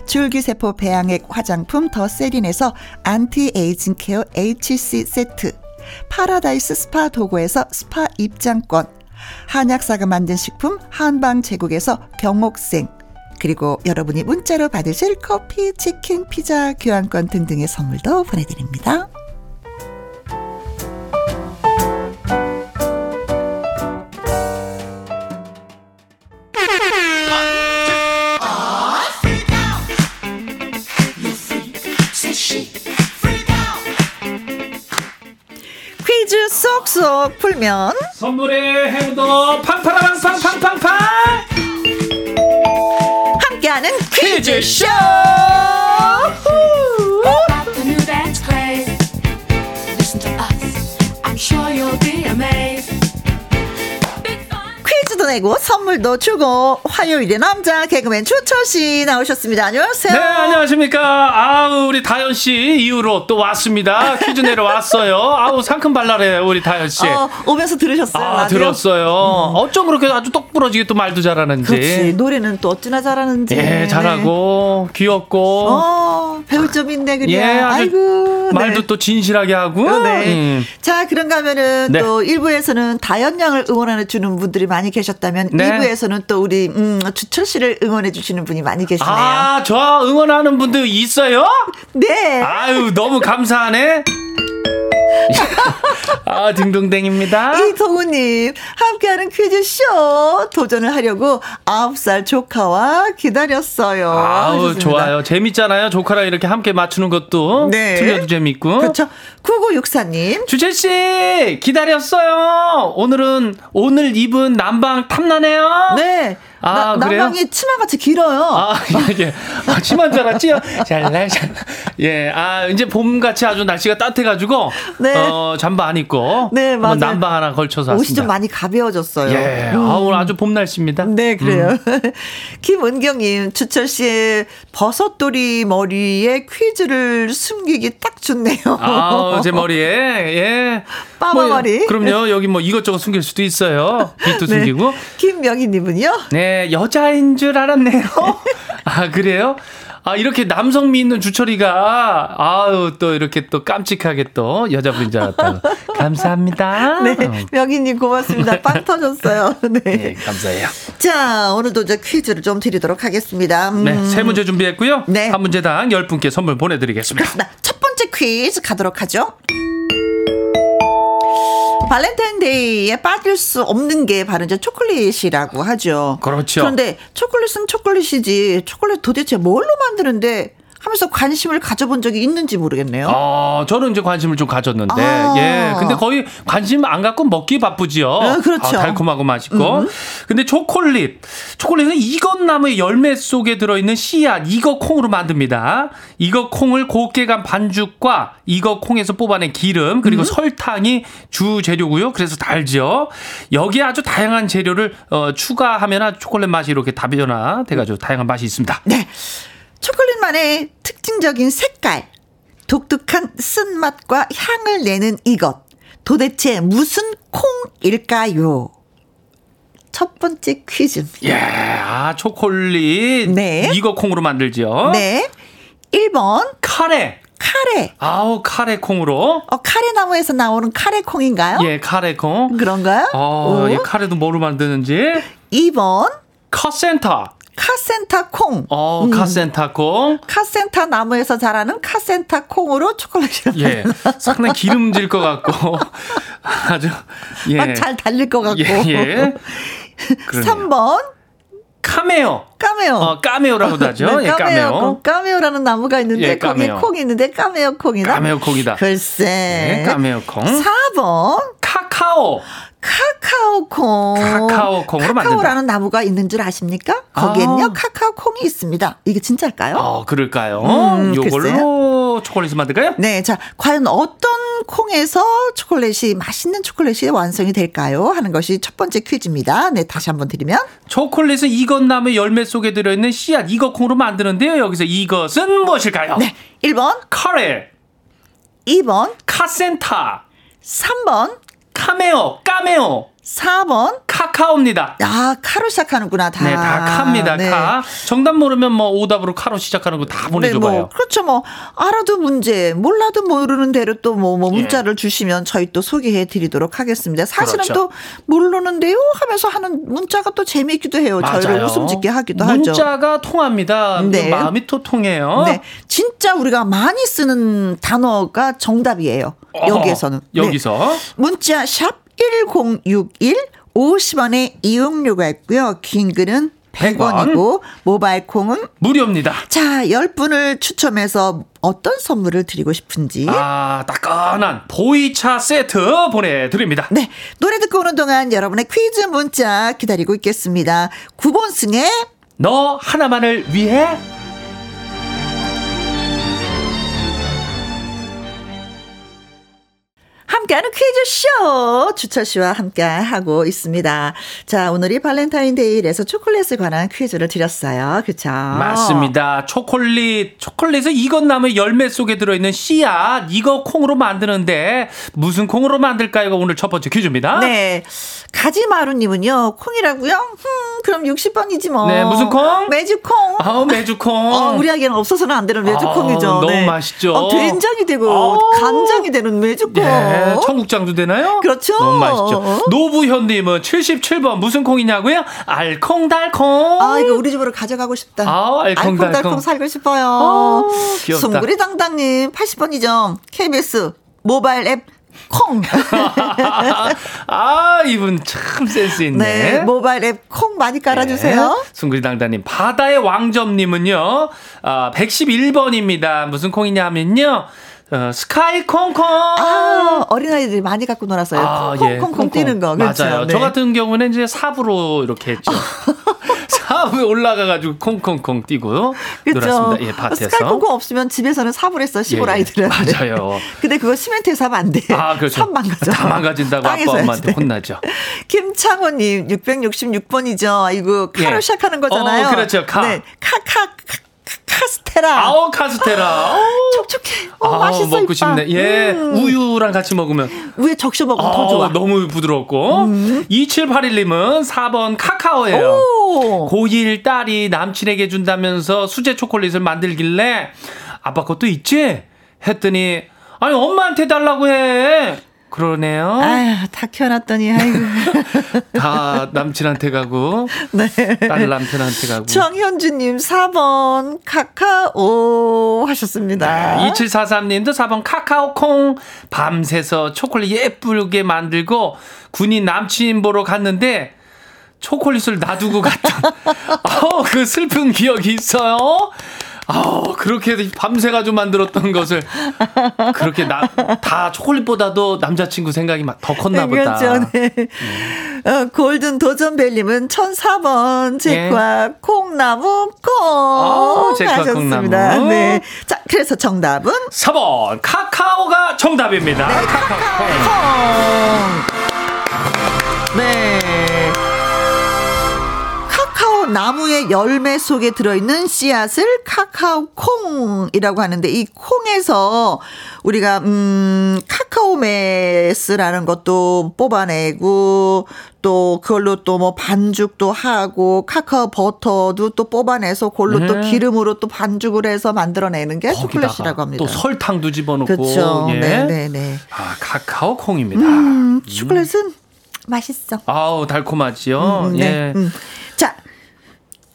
줄기세포 배양액 화장품 더 세린에서 anti-aging care HC 세트, 파라다이스 스파 도고에서 스파 입장권, 한약사가 만든 식품 한방 제국에서 경옥생, 그리고 여러분이 문자로 받으실 커피, 치킨, 피자, 교환권 등등의 선물도 보내드립니다. 퀴즈 쏙쏙 풀면 선물의 행운도 팡팡팡팡팡팡팡! 함께하는 퀴즈쇼 내고 선물도 주고 화요일의 남자 개그맨 추철 씨 나오셨습니다. 안녕하세요. 네, 안녕하십니까. 아우, 우리 다현 씨 이후로 또 왔습니다. 퀴즈 내러 왔어요. 아우, 상큼 발랄해, 우리 다현 씨. 어, 오면서 들으셨어요? 아, 라디오? 들었어요. 음. 어쩜 그렇게 아주 똑부러지게 또 말도 잘하는지. 그렇지. 노래는 또 어찌나 잘하는지. 예, 잘하고, 네. 귀엽고. 어, 배울 점 있네, 그냥. 예, 아이고. 말도 네. 또 진실하게 하고. 어, 네. 음. 자, 그런가 하면은 네. 또 1부에서는 다현 양을 응원해 주는 분들이 많이 계셨다 면 네. 2부에서는 또 우리, 음, 주철 씨를 응원해 주시는 분이 많이 계시네요. 아, 저 응원하는 분들 있어요? 네. 아유, 너무 감사하네. 아, 딩동댕입니다. 이동우님, 함께하는 퀴즈쇼 도전을 하려고 9살 조카와 기다렸어요. 아우, 하셨습니다. 좋아요. 재밌잖아요. 조카랑 이렇게 함께 맞추는 것도. 네. 틀려도 재밌고. 그렇죠. 9964님. 주채씨, 기다렸어요. 오늘은, 오늘 입은 남방 탐나네요. 네. 아, 나, 남방이 치마같이 길어요. 아, 이게. 아, 치마인 줄 알았지요? 잘날, 잘. 예, 아, 이제 봄같이 아주 날씨가 따뜻해가지고. 네. 어, 잠바 안 입고. 네, 맞아요. 남방 하나 걸쳐서 왔습니다. 옷이 좀 많이 가벼워졌어요. 예, 음. 아, 오늘 아주 봄 날씨입니다. 네, 그래요. 음. 김은경님, 주철 씨의 버섯돌이 머리에 퀴즈를 숨기기 딱 좋네요. 아, 제 머리에, 예. 빠마 뭐, 머리. 그럼요. 여기 뭐 이것저것 숨길 수도 있어요. 빛도 네. 숨기고. 김명희님은요? 네, 여자인 줄 알았네요. 아, 그래요? 아, 이렇게 남성미 있는 주철이가, 아유, 또 이렇게 또 깜찍하게 또 여자분인 줄 알았다. 감사합니다. 네, 명희님 고맙습니다. 빵 터졌어요. 네. 네. 감사해요. 자, 오늘도 이제 퀴즈를 좀 드리도록 하겠습니다. 음. 네, 세 문제 준비했고요. 네. 한 문제당 열 분께 선물 보내드리겠습니다. 첫 번째 퀴즈 가도록 하죠. 발렌타인데이에 빠질 수 없는 게 바로 이제 초콜릿이라고 하죠. 그렇죠. 그런데 초콜릿은 초콜릿이지 초콜릿 도대체 뭘로 만드는데 하면서 관심을 가져본 적이 있는지 모르겠네요. 아, 저는 이제 관심을 좀 가졌는데, 아. 예. 근데 거의 관심 안 갖고 먹기 바쁘지요. 아, 그렇죠. 아, 달콤하고 맛있고. 음. 근데 초콜릿. 초콜릿은 이것나무의 열매 속에 들어있는 씨앗, 이거 콩으로 만듭니다. 이거 콩을 곱게 간 반죽과 이거 콩에서 뽑아낸 기름, 그리고 음. 설탕이 주 재료고요. 그래서 달죠. 여기에 아주 다양한 재료를 어, 추가하면 초콜릿 맛이 이렇게 다변화 돼가지고 다양한 맛이 있습니다. 네. 초콜릿만의 특징적인 색깔, 독특한 쓴맛과 향을 내는 이것. 도대체 무슨 콩일까요? 첫 번째 퀴즈입니다. 예, 아, 초콜릿. 네. 이거 콩으로 만들죠. 네. 1번. 카레. 카레. 아우, 카레 콩으로. 어, 카레 나무에서 나오는 카레 콩인가요? 예, 카레 콩. 그런가요? 어, 예, 카레도 뭐로 만드는지. 2번. 카센터. 카센타 콩. 어, 음. 카센타 콩. 카센타 나무에서 자라는 카센타 콩으로 초콜릿을 예. 상당히 기름질 것 같고 아주 예. 잘 달릴 것 같고. 예. 예. 3번 카메오. 까메오. 어, 까메오라고도 하죠. 네, 예, 까메오. 까메오라는 나무가 있는데 예, 거기 콩이 있는데 까메오 콩이다. 까메오 콩이다. 글쎄. 네, 까메오 콩. 4번 카카오. 카카오콩. 카카오콩으로 만든다. 카카오라는 나무가 있는 줄 아십니까? 거기에는요, 아. 카카오콩이 있습니다. 이게 진짜일까요? 어, 그럴까요? 음, 요걸로. 초콜릿을 만들까요? 네. 자, 과연 어떤 콩에서 초콜릿이, 맛있는 초콜릿이 완성이 될까요? 하는 것이 첫 번째 퀴즈입니다. 네, 다시 한번 드리면. 초콜릿은 이것 나무 열매 속에 들어있는 씨앗, 이것 콩으로 만드는데요. 여기서 이것은 무엇일까요? 네. 1번. 카레. 2번. 카센타. 3번. 카메오, 까메오. 4번 카카오입니다. 아, 카로 시작하는구나, 다. 네, 다 카입니다. 네. 카. 정답 모르면 뭐 오답으로 카로 시작하는 거 다 보내줘 봐요. 네, 뭐, 그렇죠. 뭐 알아도 문제, 몰라도 모르는 대로 또뭐 뭐 문자를 예. 주시면 저희 또 소개해 드리도록 하겠습니다. 사실은 그렇죠. 또 모르는데요 하면서 하는 문자가 또 재미있기도 해요. 맞아요. 저희를 웃음 짓게 하기도 문자가 하죠. 문자가 통합니다. 네. 마음이 또 통해요. 네. 진짜 우리가 많이 쓰는 단어가 정답이에요. 여기에서는. 어, 여기서. 네. 문자 샵 1061 50원의 이용료가 있고요. 긴 글은 100원이고 모바일 콩은 무료입니다. 자, 10분을 추첨해서 어떤 선물을 드리고 싶은지. 아, 따끈한 보이차 세트 보내 드립니다. 네. 노래 듣고 오는 동안 여러분의 퀴즈 문자 기다리고 있겠습니다. 9번 승의 너 하나만을 위해 함께하는 퀴즈쇼 주철 씨와 함께 하고 있습니다. 자, 오늘이 발렌타인데이라서 초콜릿에 관한 퀴즈를 드렸어요. 그쵸? 맞습니다. 초콜릿, 초콜릿은 익었나무 열매 속에 들어있는 씨앗, 이거 콩으로 만드는데 무슨 콩으로 만들까요? 오늘 첫 번째 퀴즈입니다. 네. 가지마루님은요, 콩이라고요? 음, 그럼 60번이지 뭐. 네, 무슨 콩? 메주콩. 아, 메주콩. 아, 우리에게는 없어서는 안 되는 메주콩이죠. 아, 너무 네. 맛있죠. 아, 된장이 되고 아, 간장이 되는 메주콩. 네, 청국장도 되나요? 그렇죠. 너무 맛있죠. 노부현님은 77번 무슨 콩이냐고요? 알콩달콩. 아, 이거 우리 집으로 가져가고 싶다. 아, 알콩달콩. 알콩달콩 살고 싶어요. 아, 귀엽다. 송구리당당님 80번이죠. KBS 모바일 앱 콩. 아, 이분 참 센스 있네. 네, 모바일 앱 콩 많이 깔아주세요. 네. 숭구리당당님. 바다의 왕점님은요, 아, 111번입니다. 무슨 콩이냐 하면요, 어, 스카이 콩콩. 아, 어린아이들이 많이 갖고 놀았어요. 아, 콩콩 예, 콩콩 뛰는 거. 그렇죠? 맞아요. 네. 저 같은 경우는 이제 삽으로 이렇게 했죠. 삽에 올라가가지고 콩콩콩 뛰고 그쵸? 놀았습니다. 예, 밭에서. 스카이 콩콩 없으면 집에서는 삽을 했어 시골 예, 예. 아이들은. 맞아요. 근데 그거 시멘트에 삽안 돼. 아, 그렇죠. 삽 망가져. 다 망가진다고 아빠 엄마한테 혼나죠. 김창호님 666번이죠. 이거 카로 예. 시작하는 거잖아요. 어, 그렇죠. 카. 네, 카카 카스테라. 아우 카스테라. 촉촉해. 어, 아, 맛있어. 먹고 싶네. 예. 음. 우유랑 같이 먹으면 우유에 적셔 먹으면 아, 더 좋아. 너무 부드럽고. 음. 2781님은 4번 카카오예요. 오. 고1 딸이 남친에게 준다면서 수제 초콜릿을 만들길래 아빠 것도 있지? 했더니 아니 엄마한테 달라고 해. 그러네요. 아휴, 다 키워놨더니, 아이고. 다 남친한테 가고. 네. 딸 남편한테 가고. 정현주님 4번 카카오 하셨습니다. 네, 2743님도 4번 카카오 콩. 밤새서 초콜릿 예쁘게 만들고 군인 남친 보러 갔는데 초콜릿을 놔두고 갔던. 어, 그 슬픈 기억이 있어요. 아우 그렇게 밤새가지고 만들었던 것을 그렇게 나, 다 초콜릿보다도 남자친구 생각이 더 컸나 보다. 그렇죠. 네. 음. 어, 골든 도전벨님은 1004번 제과 예. 콩나무 콩 어, 제과 하셨습니다. 콩나무. 네. 자, 그래서 정답은 4번 카카오가 정답입니다. 네, 카카오, 카카오 콩. 네. 나무의 열매 속에 들어있는 씨앗을 카카오 콩이라고 하는데 이 콩에서 우리가 음 카카오 메스라는 것도 뽑아내고 또 그걸로 또 뭐 반죽도 하고 카카오 버터도 또 뽑아내서 그걸로 네. 또 기름으로 또 반죽을 해서 만들어내는 게 초콜릿이라고 합니다. 또 설탕도 집어넣고 그렇죠. 예. 네, 네, 네. 아 카카오 콩입니다. 음, 초콜릿은 음. 맛있어. 아우 달콤하지요. 음, 네. 예. 음.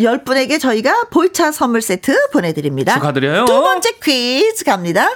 10분에게 저희가 볼차 선물 세트 보내드립니다. 축하드려요. 두 번째 퀴즈 갑니다.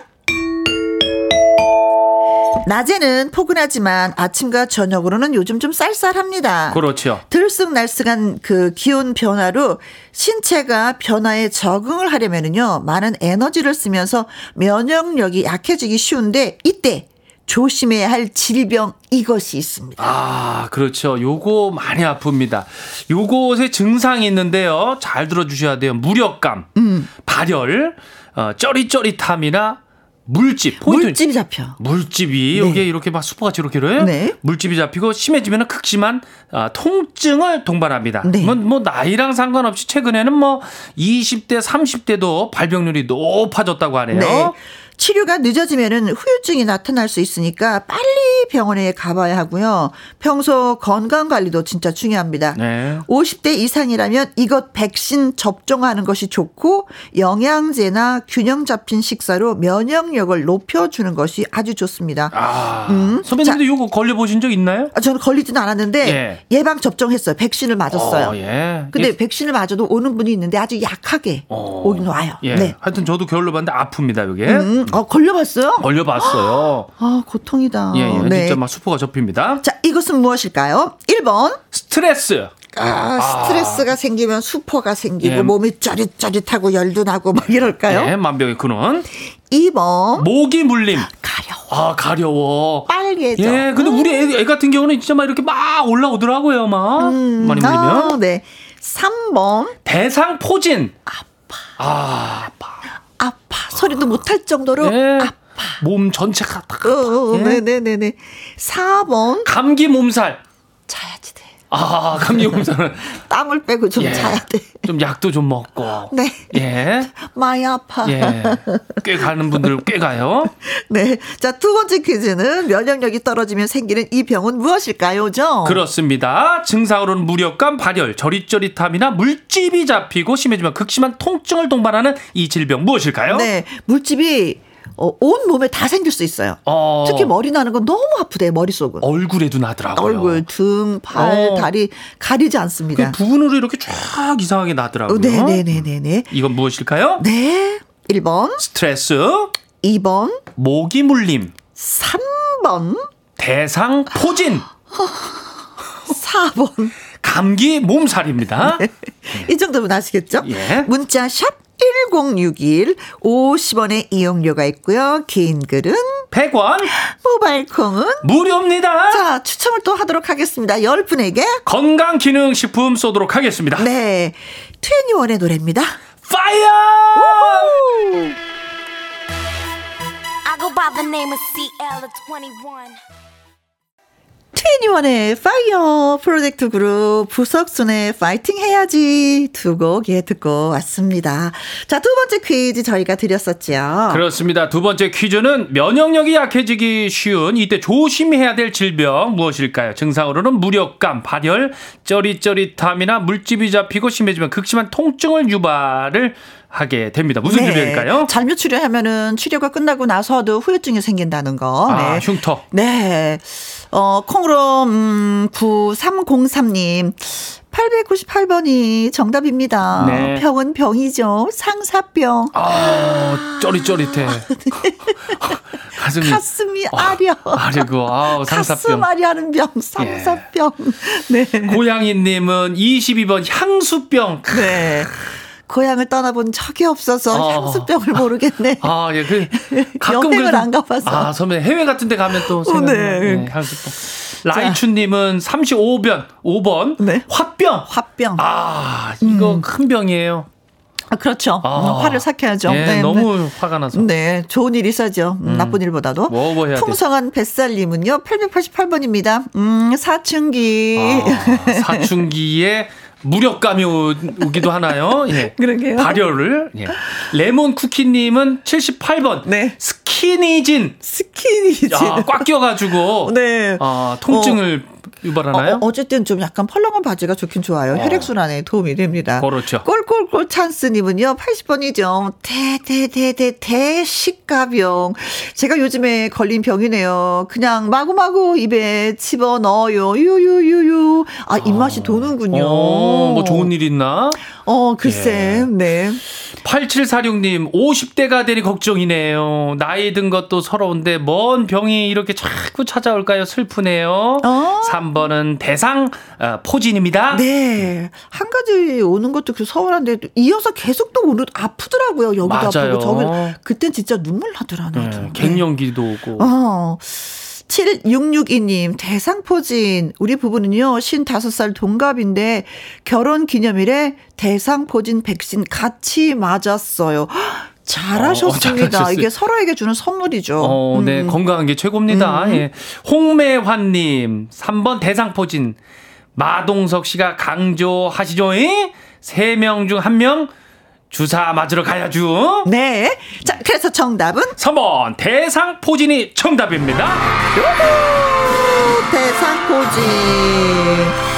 낮에는 포근하지만 아침과 저녁으로는 요즘 좀 쌀쌀합니다. 그렇죠. 들쑥날쑥한 그 기온 변화로 신체가 변화에 적응을 하려면은요, 많은 에너지를 쓰면서 면역력이 약해지기 쉬운데 이때 조심해야 할 질병 이것이 있습니다. 아, 그렇죠. 요거 많이 아픕니다. 요것의 증상이 있는데요. 잘 들어주셔야 돼요. 무력감, 음. 발열, 어, 쩌릿쩌릿함이나 물집 포인트 물집이 잡혀 물집이 네. 이게 이렇게 막 수포같이 이렇게 요 네. 물집이 잡히고 심해지면 극심한 아, 통증을 동반합니다. 네. 뭐, 뭐 나이랑 상관없이 최근에는 뭐 20대 30대도 발병률이 높아졌다고 하네요. 네. 치료가 늦어지면은 후유증이 나타날 수 있으니까 빨리 병원에 가봐야 하고요. 평소 건강 관리도 진짜 중요합니다. 네. 50대 이상이라면 이것 백신 접종하는 것이 좋고 영양제나 균형 잡힌 식사로 면역력을 높여주는 것이 아주 좋습니다. 아, 음. 선배님도 이거 걸려 보신 적 있나요? 아, 저는 걸리지는 않았는데 예. 방 접종했어요. 백신을 맞았어요. 어, 예. 근데 예. 백신을 맞아도 오는 분이 있는데 아주 약하게 어. 오긴 와요. 예. 네. 하여튼 저도 겨울로 봤는데 아픕니다, 이게. 음. 어, 걸려봤어요? 걸려봤어요. 아, 고통이다. 예, 예. 네. 진짜 막 수포가 접힙니다. 자, 이것은 무엇일까요? 1번. 스트레스. 아, 스트레스가 아. 생기면 수포가 생기고 예. 몸이 짜릿짜릿하고 열도 나고 막 이럴까요? 예, 만병의 근원. 2번. 모기 물림. 가려워. 아, 가려워. 빨개져. 예, 근데 음. 우리 애, 애, 같은 경우는 진짜 막 이렇게 막 올라오더라고요, 막. 음. 많이 물리면. 아, 네. 3번. 대상 포진. 아파. 아, 아파. 아파. 소리도 못할 정도로 네. 아파. 몸 전체가 다. 어, 어, 예? 네네네네. 4번. 감기 몸살. 자야지 돼. 아, 감기 몸살은. 땀을 빼고 좀 예. 자야 돼. 좀 약도 좀 먹고. 네. 예. 많이 아파. 예. 꽤 가는 분들 꽤 가요. 네. 자, 두 번째 퀴즈는 면역력이 떨어지면 생기는 이 병은 무엇일까요, 죠? 그렇습니다. 증상으로는 무력감, 발열, 저릿저릿함이나 물집이 잡히고 심해지면 극심한 통증을 동반하는 이 질병 무엇일까요? 네. 물집이 어, 온 몸에 다 생길 수 있어요. 어. 특히 머리 나는 건 너무 아프대 머릿속은. 얼굴에도 나더라고요. 얼굴, 등, 발, 어. 다리 가리지 않습니다. 그 부분으로 이렇게 쫙 이상하게 나더라고요. 네네네네네. 이건 무엇일까요? 네. 1번. 스트레스. 2번. 모기 물림. 3번. 대상 포진. 4번. 감기 몸살입니다. 네. 이 정도면 아시겠죠? 예. 문자 샵 1061, 50원의 이용료가 있고요. 긴 글은 100원, 모바일 콩은 무료입니다. 자, 추첨을 또 하도록 하겠습니다. 10분에게 건강 기능 식품 쏘도록 하겠습니다. 네. 2NE1의 노래입니다. Fire! I go by the name of CL 2NE1. 트웬티원의 파이어 프로젝트 그룹 부석순의 파이팅 해야지 두 곡 예 듣고 왔습니다. 자, 두 번째 퀴즈 저희가 드렸었죠. 그렇습니다. 두 번째 퀴즈는 면역력이 약해지기 쉬운 이때 조심해야 될 질병 무엇일까요? 증상으로는 무력감, 발열, 쩌릿쩌릿함이나 물집이 잡히고 심해지면 극심한 통증을 유발을 하게 됩니다. 무슨 네. 질병일까요? 잘못 치료하면은 치료가 끝나고 나서도 후유증이 생긴다는 거. 아, 네. 흉터. 네. 어, 콩으로, 음, 9303님. 898번이 정답입니다. 네. 병은 병이죠. 상사병. 아, 쩌릿쩌릿해. 가슴이, 가슴이 아려. 아, 아리고, 아 상사병. 가슴 아리하는 병, 상사병. 예. 네. 고양이님은 22번 향수병. 네. 고향을 떠나본 적이 없어서 어. 향수병을 모르겠네. 아, 예, 그 가끔 여행을 안 가봐서. 아, 선배 해외 같은 데 가면 또 생각나. 어, 네. 네, 향수병. 라이춘님은 35번, 5번. 네. 화병. 화병. 아, 이거 음. 큰 병이에요. 아, 그렇죠. 아, 화를 삭혀야죠. 예, 네, 너무 네. 화가 나서. 네, 좋은 일 있어죠. 음, 나쁜 일보다도. 뭐, 뭐 해야 풍성한 뱃살님은요, 888번입니다. 음, 사춘기. 아, 사춘기에 무력감이 오, 기도 하나요? 예. 그러게요. 발열을. 예. 레몬 쿠키님은 78번. 네. 스키니진. 스키니진. 아, 꽉 껴가지고. 네. 아, 통증을 어. 유발하나요? 어, 쨌든좀 약간 펄렁한 바지가 좋긴 좋아요. 어. 혈액순환에 도움이 됩니다. 그렇죠. 꼴꼴꼴 찬스님은요, 80번이죠. 대대대대 대식가병. 제가 요즘에 걸린 병이네요. 그냥 마구마구 입에 집어 넣어요. 유유유유. 아, 입맛이 아. 도는군요. 어, 뭐 좋은 일 있나? 어, 글쎄, 예. 네. 8746님, 50대가 되니 걱정이네요. 나이 든 것도 서러운데, 뭔 병이 이렇게 자꾸 찾아올까요? 슬프네요. 어? 3번 은 대상, 어, 포진입니다. 네. 한 가지 오는 것도 그 서운한데, 이어서 계속 또 오늘 아프더라고요. 여기도 맞아요. 아프고. 저기, 그땐 진짜 눈물 나더라고요. 네, 갱년기도 오고. 어. 7662님, 대상포진. 우리 부부는요, 55살 동갑인데, 결혼 기념일에 대상포진 백신 같이 맞았어요. 잘하셨습니다. 어, 이게 서로에게 주는 선물이죠. 어, 네, 음. 건강한 게 최고입니다. 음. 예. 홍매환님, 3번 대상포진. 마동석 씨가 강조하시죠? 3명 중 1명 주사 맞으러 가야죠. 네. 자, 그래서 정답은 3번 대상포진이 정답입니다. 대상포진.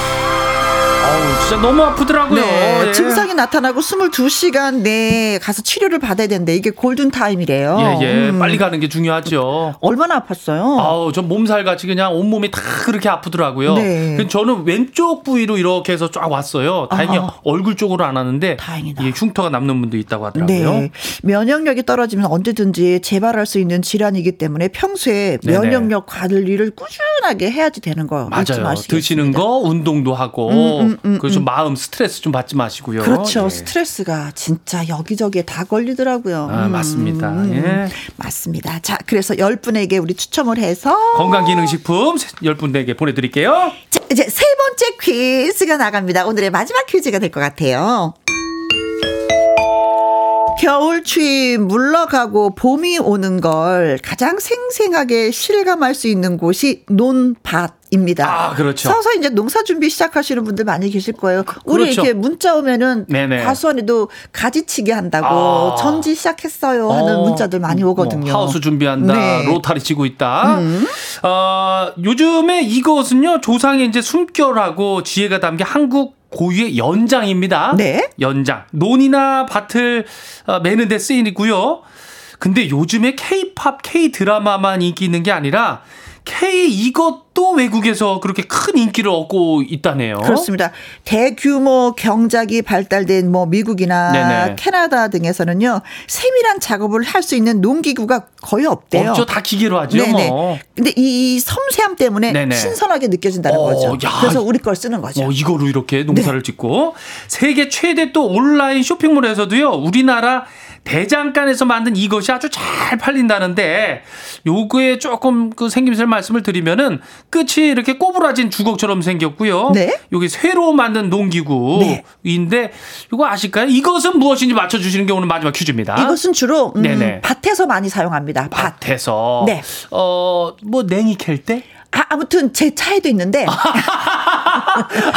어우, 진짜 너무 아프더라고요. 네, 예. 증상이 나타나고 22시간 내에 가서 치료를 받아야 되는데 이게 골든 타임이래요. 예, 예. 음. 빨리 가는 게 중요하죠. 얼마나 아팠어요? 아우, 전 몸살 같이 그냥 온몸이 다 그렇게 아프더라고요. 네. 저는 왼쪽 부위로 이렇게 해서 쫙 왔어요. 다행히 아. 얼굴 쪽으로 안 왔는데 다행이다. 이 흉터가 남는 분도 있다고 하더라고요. 네. 면역력이 떨어지면 언제든지 재발할 수 있는 질환이기 때문에 평소에 면역력 관리를 꾸준하게 해야지 되는 거 맞아요. 드시는 거 운동도 하고 음, 음, 음, 그래서 음. 마음 스트레스 좀 받지 마시고요. 그렇죠. 예. 스트레스가 진짜 여기저기에 다 걸리더라고요. 아, 맞습니다. 음, 예. 맞습니다. 자, 그래서 10분에게 우리 추첨을 해서 건강기능식품 10분에게 보내드릴게요. 자, 이제 세 번째 퀴즈가 나갑니다. 오늘의 마지막 퀴즈가 될 것 같아요. 겨울 추위 물러가고 봄이 오는 걸 가장 생생하게 실감할 수 있는 곳이 논밭. 입니다. 아, 그렇죠. 서서 이제 농사 준비 시작하시는 분들 많이 계실 거예요. 우리 그렇죠. 이렇게 문자 오면은 네네. 과수원에도 가지치기 한다고 아. 전지 시작했어요 하는 어. 문자들 많이 뭐 오거든요. 뭐 하우스 준비한다. 네. 로타리 치고 있다. 음. 어, 요즘에 이것은요 조상의 이제 숨결하고 지혜가 담긴 한국 고유의 연장입니다. 네. 연장. 논이나 밭을 어, 매는 데 쓰이고요. 근데 요즘에 K-팝, K-드라마만 인기 있는 게 아니라 K 이것도 외국에서 그렇게 큰 인기를 얻고 있다네요. 그렇습니다. 대규모 경작이 발달된 뭐 미국이나 네네. 캐나다 등에서는요 세밀한 작업을 할 수 있는 농기구가 거의 없대요. 없죠. 다 기계로 하죠. 네네. 뭐. 근데 이 섬세함 때문에 네네. 신선하게 느껴진다는 어, 거죠. 야, 그래서 우리 걸 쓰는 거죠. 어, 이거로 이렇게 농사를 네. 짓고 세계 최대 또 온라인 쇼핑몰에서도요 우리나라 대장간에서 만든 이것이 아주 잘 팔린다는데 요거에 조금 그 생김새를 말씀을 드리면은 끝이 이렇게 꼬부라진 주걱처럼 생겼고요. 네. 여기 새로 만든 농기구인데 네. 이거 아실까요? 이것은 무엇인지 맞춰 주시는 게 오늘 마지막 퀴즈입니다. 이것은 주로 음, 네네. 밭에서 많이 사용합니다. 밭. 밭에서. 네. 어뭐 냉이 캘 때? 아, 아무튼 제 차에도 있는데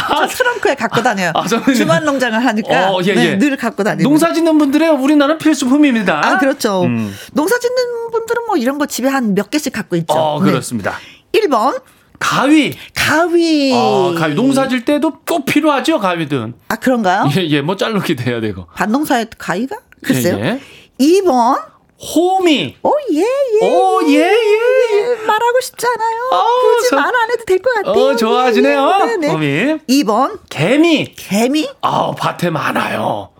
저 트렁크에 갖고 다녀요. 아, 주말 농장을 하니까 어, 예, 네, 예. 늘 갖고 다니고. 농사 짓는 분들의 우리나라 필수품입니다. 아 그렇죠. 음. 농사 짓는 분들은 뭐 이런 거 집에 한 몇 개씩 갖고 있죠. 어, 그렇습니다. 네. 1번 가위. 가위. 어, 가위. 농사 질 때도 꼭 필요하죠, 가위든. 아, 그런가요? 예, 예. 뭐 자르기도 해야 되고. 반농사에 가위가? 글쎄요. 예, 예. 2번 호미. 오, 예, 예. 오, 예, 예. 예. 말하고 싶지 않아요. 어, 굳이 저, 말 안 해도 될 것 같아요. 어, 좋아하시네요. 네, 네. 호미. 2번. 개미. 개미. 아 밭에 많아요.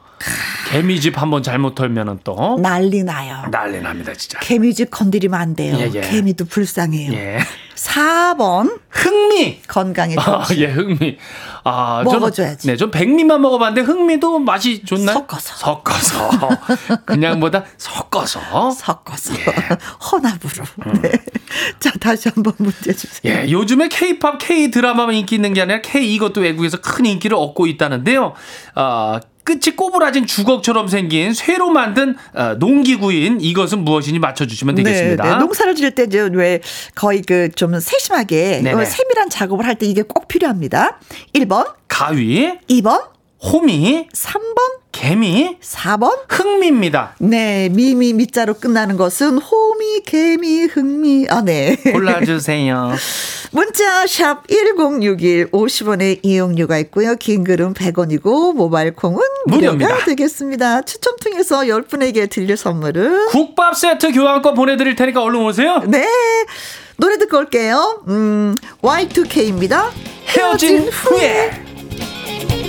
개미집 한번 잘못 털면은 또 난리 나요. 난리 납니다, 진짜. 개미집 건드리면 안 돼요. 예, 예. 개미도 불쌍해요. 예. 4번 흑미 건강에 좋지. 아, 예, 흑미. 아, 먹어줘야지. 전, 네, 좀 백미만 먹어봤는데 흑미도 맛이 좋나요? 섞어서. 섞어서. 그냥보다 섞어서. 섞어서. 예. 혼합으로. 음. 네. 자, 다시 한번 문제 주세요. 예, 요즘에 K-팝, K-드라마만 인기 있는 게 아니라 K 이것도 외국에서 큰 인기를 얻고 있다는데요. 아, 끝이 꼬부라진 주걱처럼 생긴 쇠로 만든 어, 농기구인 이것은 무엇인지 맞춰주시면 되겠습니다. 네, 네. 농사를 지을 때왜 거의 그 좀 세심하게 네네. 세밀한 작업을 할 때 이게 꼭 필요합니다. 1번 가위, 2번 호미, 3번 개미, 4번 흑미입니다. 네, 미미 미자로 끝나는 것은 호미, 개미, 흑미. 아, 네. 골라주세요. 문자 샵 1061 50원의 이용료가 있고요. 긴 글은 100원이고 모바일 콩은 무료가 되겠습니다. 추첨 통해서 10분에게 드릴 선물은 국밥 세트 교환권 보내드릴 테니까 얼른 오세요. 네. 노래 듣고 올게요. 음, Y2K입니다. 헤어진, 헤어진 후에. 후에.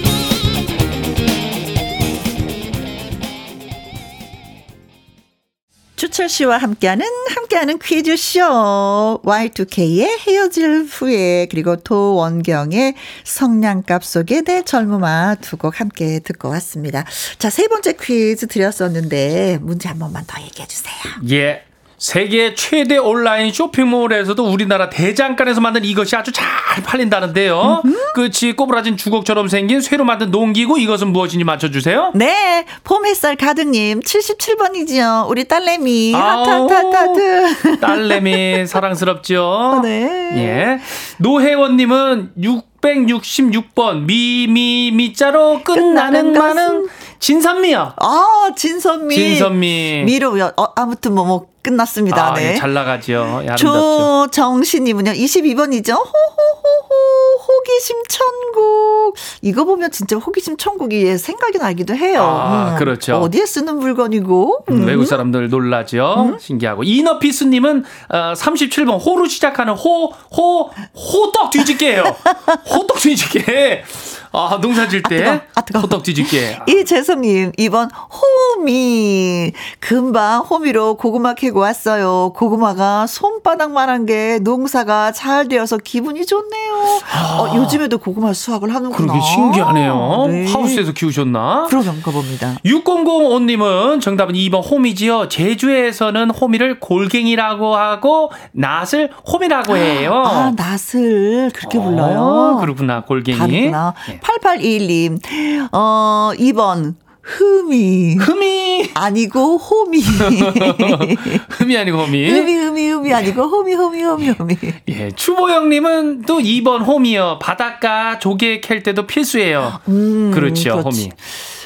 주철 씨와 함께하는 함께하는 퀴즈쇼 Y2K의 헤어질 후에 그리고 도원경의 성냥갑 속에 내 젊음아 두 곡 함께 듣고 왔습니다. 자, 세 번째 퀴즈 드렸었는데 문제 한 번만 더 얘기해 주세요. 예. 세계 최대 온라인 쇼핑몰에서도 우리나라 대장간에서 만든 이것이 아주 잘 팔린다는데요. 음흠. 끝이 꼬부라진 주걱처럼 생긴 쇠로 만든 농기구 이것은 무엇인지 맞춰주세요. 네. 봄 햇살 가득님 77번이지요. 우리 딸내미. 하트하트하트. 딸내미 사랑스럽죠. 네. 예. 노혜원님은 666번 미미미자로 끝나는 많은 진선미요. 아, 진선미. 진선미. 미로, 어, 아무튼 뭐, 뭐, 끝났습니다. 아, 네. 예, 잘 나가죠. 예, 조정신님은요, 22번이죠. 호호호호호, 호기심 천국. 이거 보면 진짜 호기심 천국이 생각이 나기도 해요. 아, 음. 그렇죠. 어디에 쓰는 물건이고. 음. 외국 사람들 놀라죠. 음. 신기하고. 이너피스님은 어, 37번, 호로 시작하는 호, 호, 호떡 뒤집개예요. 호떡 뒤집개. 아, 농사 질 때. 아, 아, 뜨거. 호떡 뒤집개. 이재성님, 이번 호미. 금방 호미로 고구마 캐고 왔어요. 고구마가 손바닥만한 게 농사가 잘 되어서 기분이 좋네요. 아, 어, 요즘에도 고구마 수확을 하는구나. 그러게 신기하네요. 네. 하우스에서 키우셨나? 그런가 봅니다. 6005님은 정답은 2번 호미지요. 제주에서는 호미를 골갱이라고 하고 낫을 호미라고 해요. 아, 낫을 그렇게 어, 불러요. 그렇구나. 골갱이. 다르구나. 네. 8821님, 어, 2번. 흠이. 흠이. 아니고 호미. 흠이 아니고 호미. 흠이, 흠이, 흠이 아니고 호미, 호미, 호미, 호미. 예, 추보영님은 또 2번 홈이요. 바닷가 조개 캘 때도 필수예요. 음, 그렇죠, 그렇지. 홈이.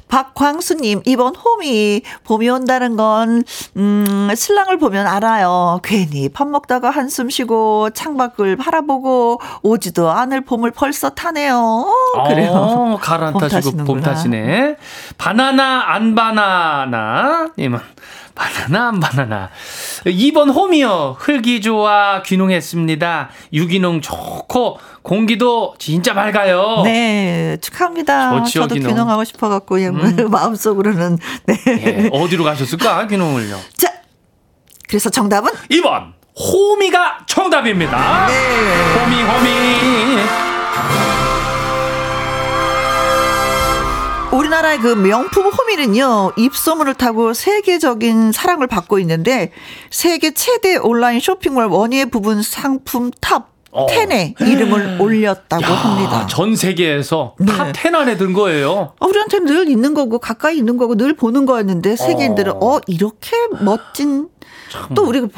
박광수님, 이번 홈이 봄이 온다는 건, 음, 신랑을 보면 알아요. 괜히 밥 먹다가 한숨 쉬고 창밖을 바라보고 오지도 않을 봄을 벌써 타네요. 어, 그래요. 어, 가라앉히고 봄 타시네. 바나나, 안 바나나. 님은. 바나나 안 바나나. 2번 홈이요. 흙이 좋아 귀농했습니다. 유기농 좋고 공기도 진짜 맑아요. 네, 축하합니다. 좋지요, 저도 귀농. 귀농하고 싶어 갖고 음. 마음속으로는 네. 예, 어디로 가셨을까 귀농을요? 자, 그래서 정답은 2번 호미가 정답입니다. 네. 호미 호미. 우리나라의 그 명품 호미는요, 입소문을 타고 세계적인 사랑을 받고 있는데, 세계 최대 온라인 쇼핑몰 원예 부분 상품 top 어. 10에 이름을 올렸다고 야, 합니다. 전 세계에서 네. top 10 안에 든 거예요. 어, 우리한테는 늘 있는 거고, 가까이 있는 거고, 늘 보는 거였는데, 세계인들은, 어, 어 이렇게 멋진, 참. 또 우리가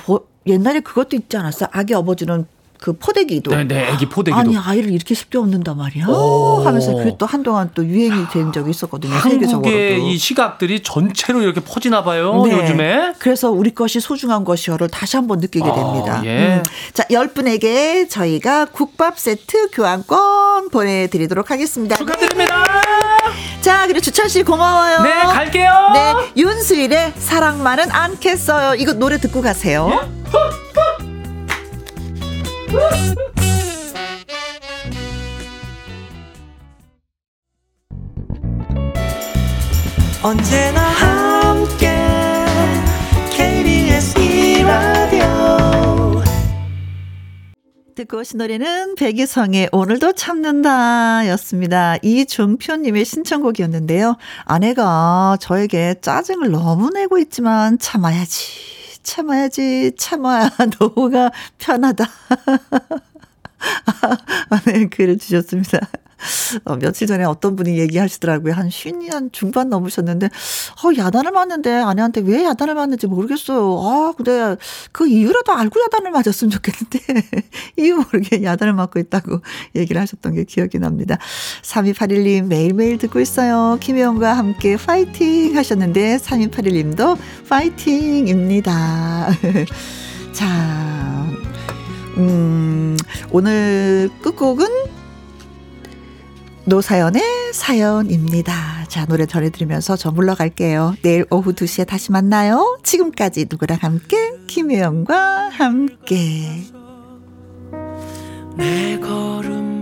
옛날에 그것도 있지 않았어요? 아기 업어주는 그 포대기도. 네, 네, 애기 포대기도. 아니, 아이를 이렇게 쉽게 업는단 말이야. 오. 하면서 그게 또 한동안 또 유행이 된 적이 있었거든요. 한국의 이 시각들이 전체로 이렇게 퍼지나 봐요. 네. 요즘에. 그래서 우리 것이 소중한 것이요를 다시 한번 느끼게 아, 됩니다. 아, 예. 음. 자, 10분에게 저희가 국밥 세트 교환권 보내드리도록 하겠습니다. 축하드립니다. 자, 그리고 주철 씨 고마워요. 네, 갈게요. 네, 윤수일의 사랑만은 않겠어요. 이거 노래 듣고 가세요. 예? 언제나 함께 KBS 이라디오 듣고 오신 노래는 백이성의 오늘도 참는다 였습니다. 이종표님의 신청곡이었는데요. 아내가 저에게 짜증을 너무 내고 있지만 참아야지. 참아야지, 참아야 노후가 편하다. 아, 네, 글을 주셨습니다. 어, 며칠 전에 어떤 분이 얘기하시더라고요. 한 쉰이 한 중반 넘으셨는데, 어, 야단을 맞는데 아내한테 왜 야단을 맞는지 모르겠어요. 아, 근데 그 이유라도 알고 야단을 맞았으면 좋겠는데, 이유 모르게 야단을 맞고 있다고 얘기를 하셨던 게 기억이 납니다. 3281님 매일매일 듣고 있어요. 김혜영과 함께 파이팅 하셨는데, 3281님도 파이팅입니다. 자, 음, 오늘 끝곡은 노사연의 사연입니다. 자, 노래 전해드리면서 저 물러갈게요. 내일 오후 2시에 다시 만나요. 지금까지 누구랑 함께? 김혜영과 함께. 내 걸음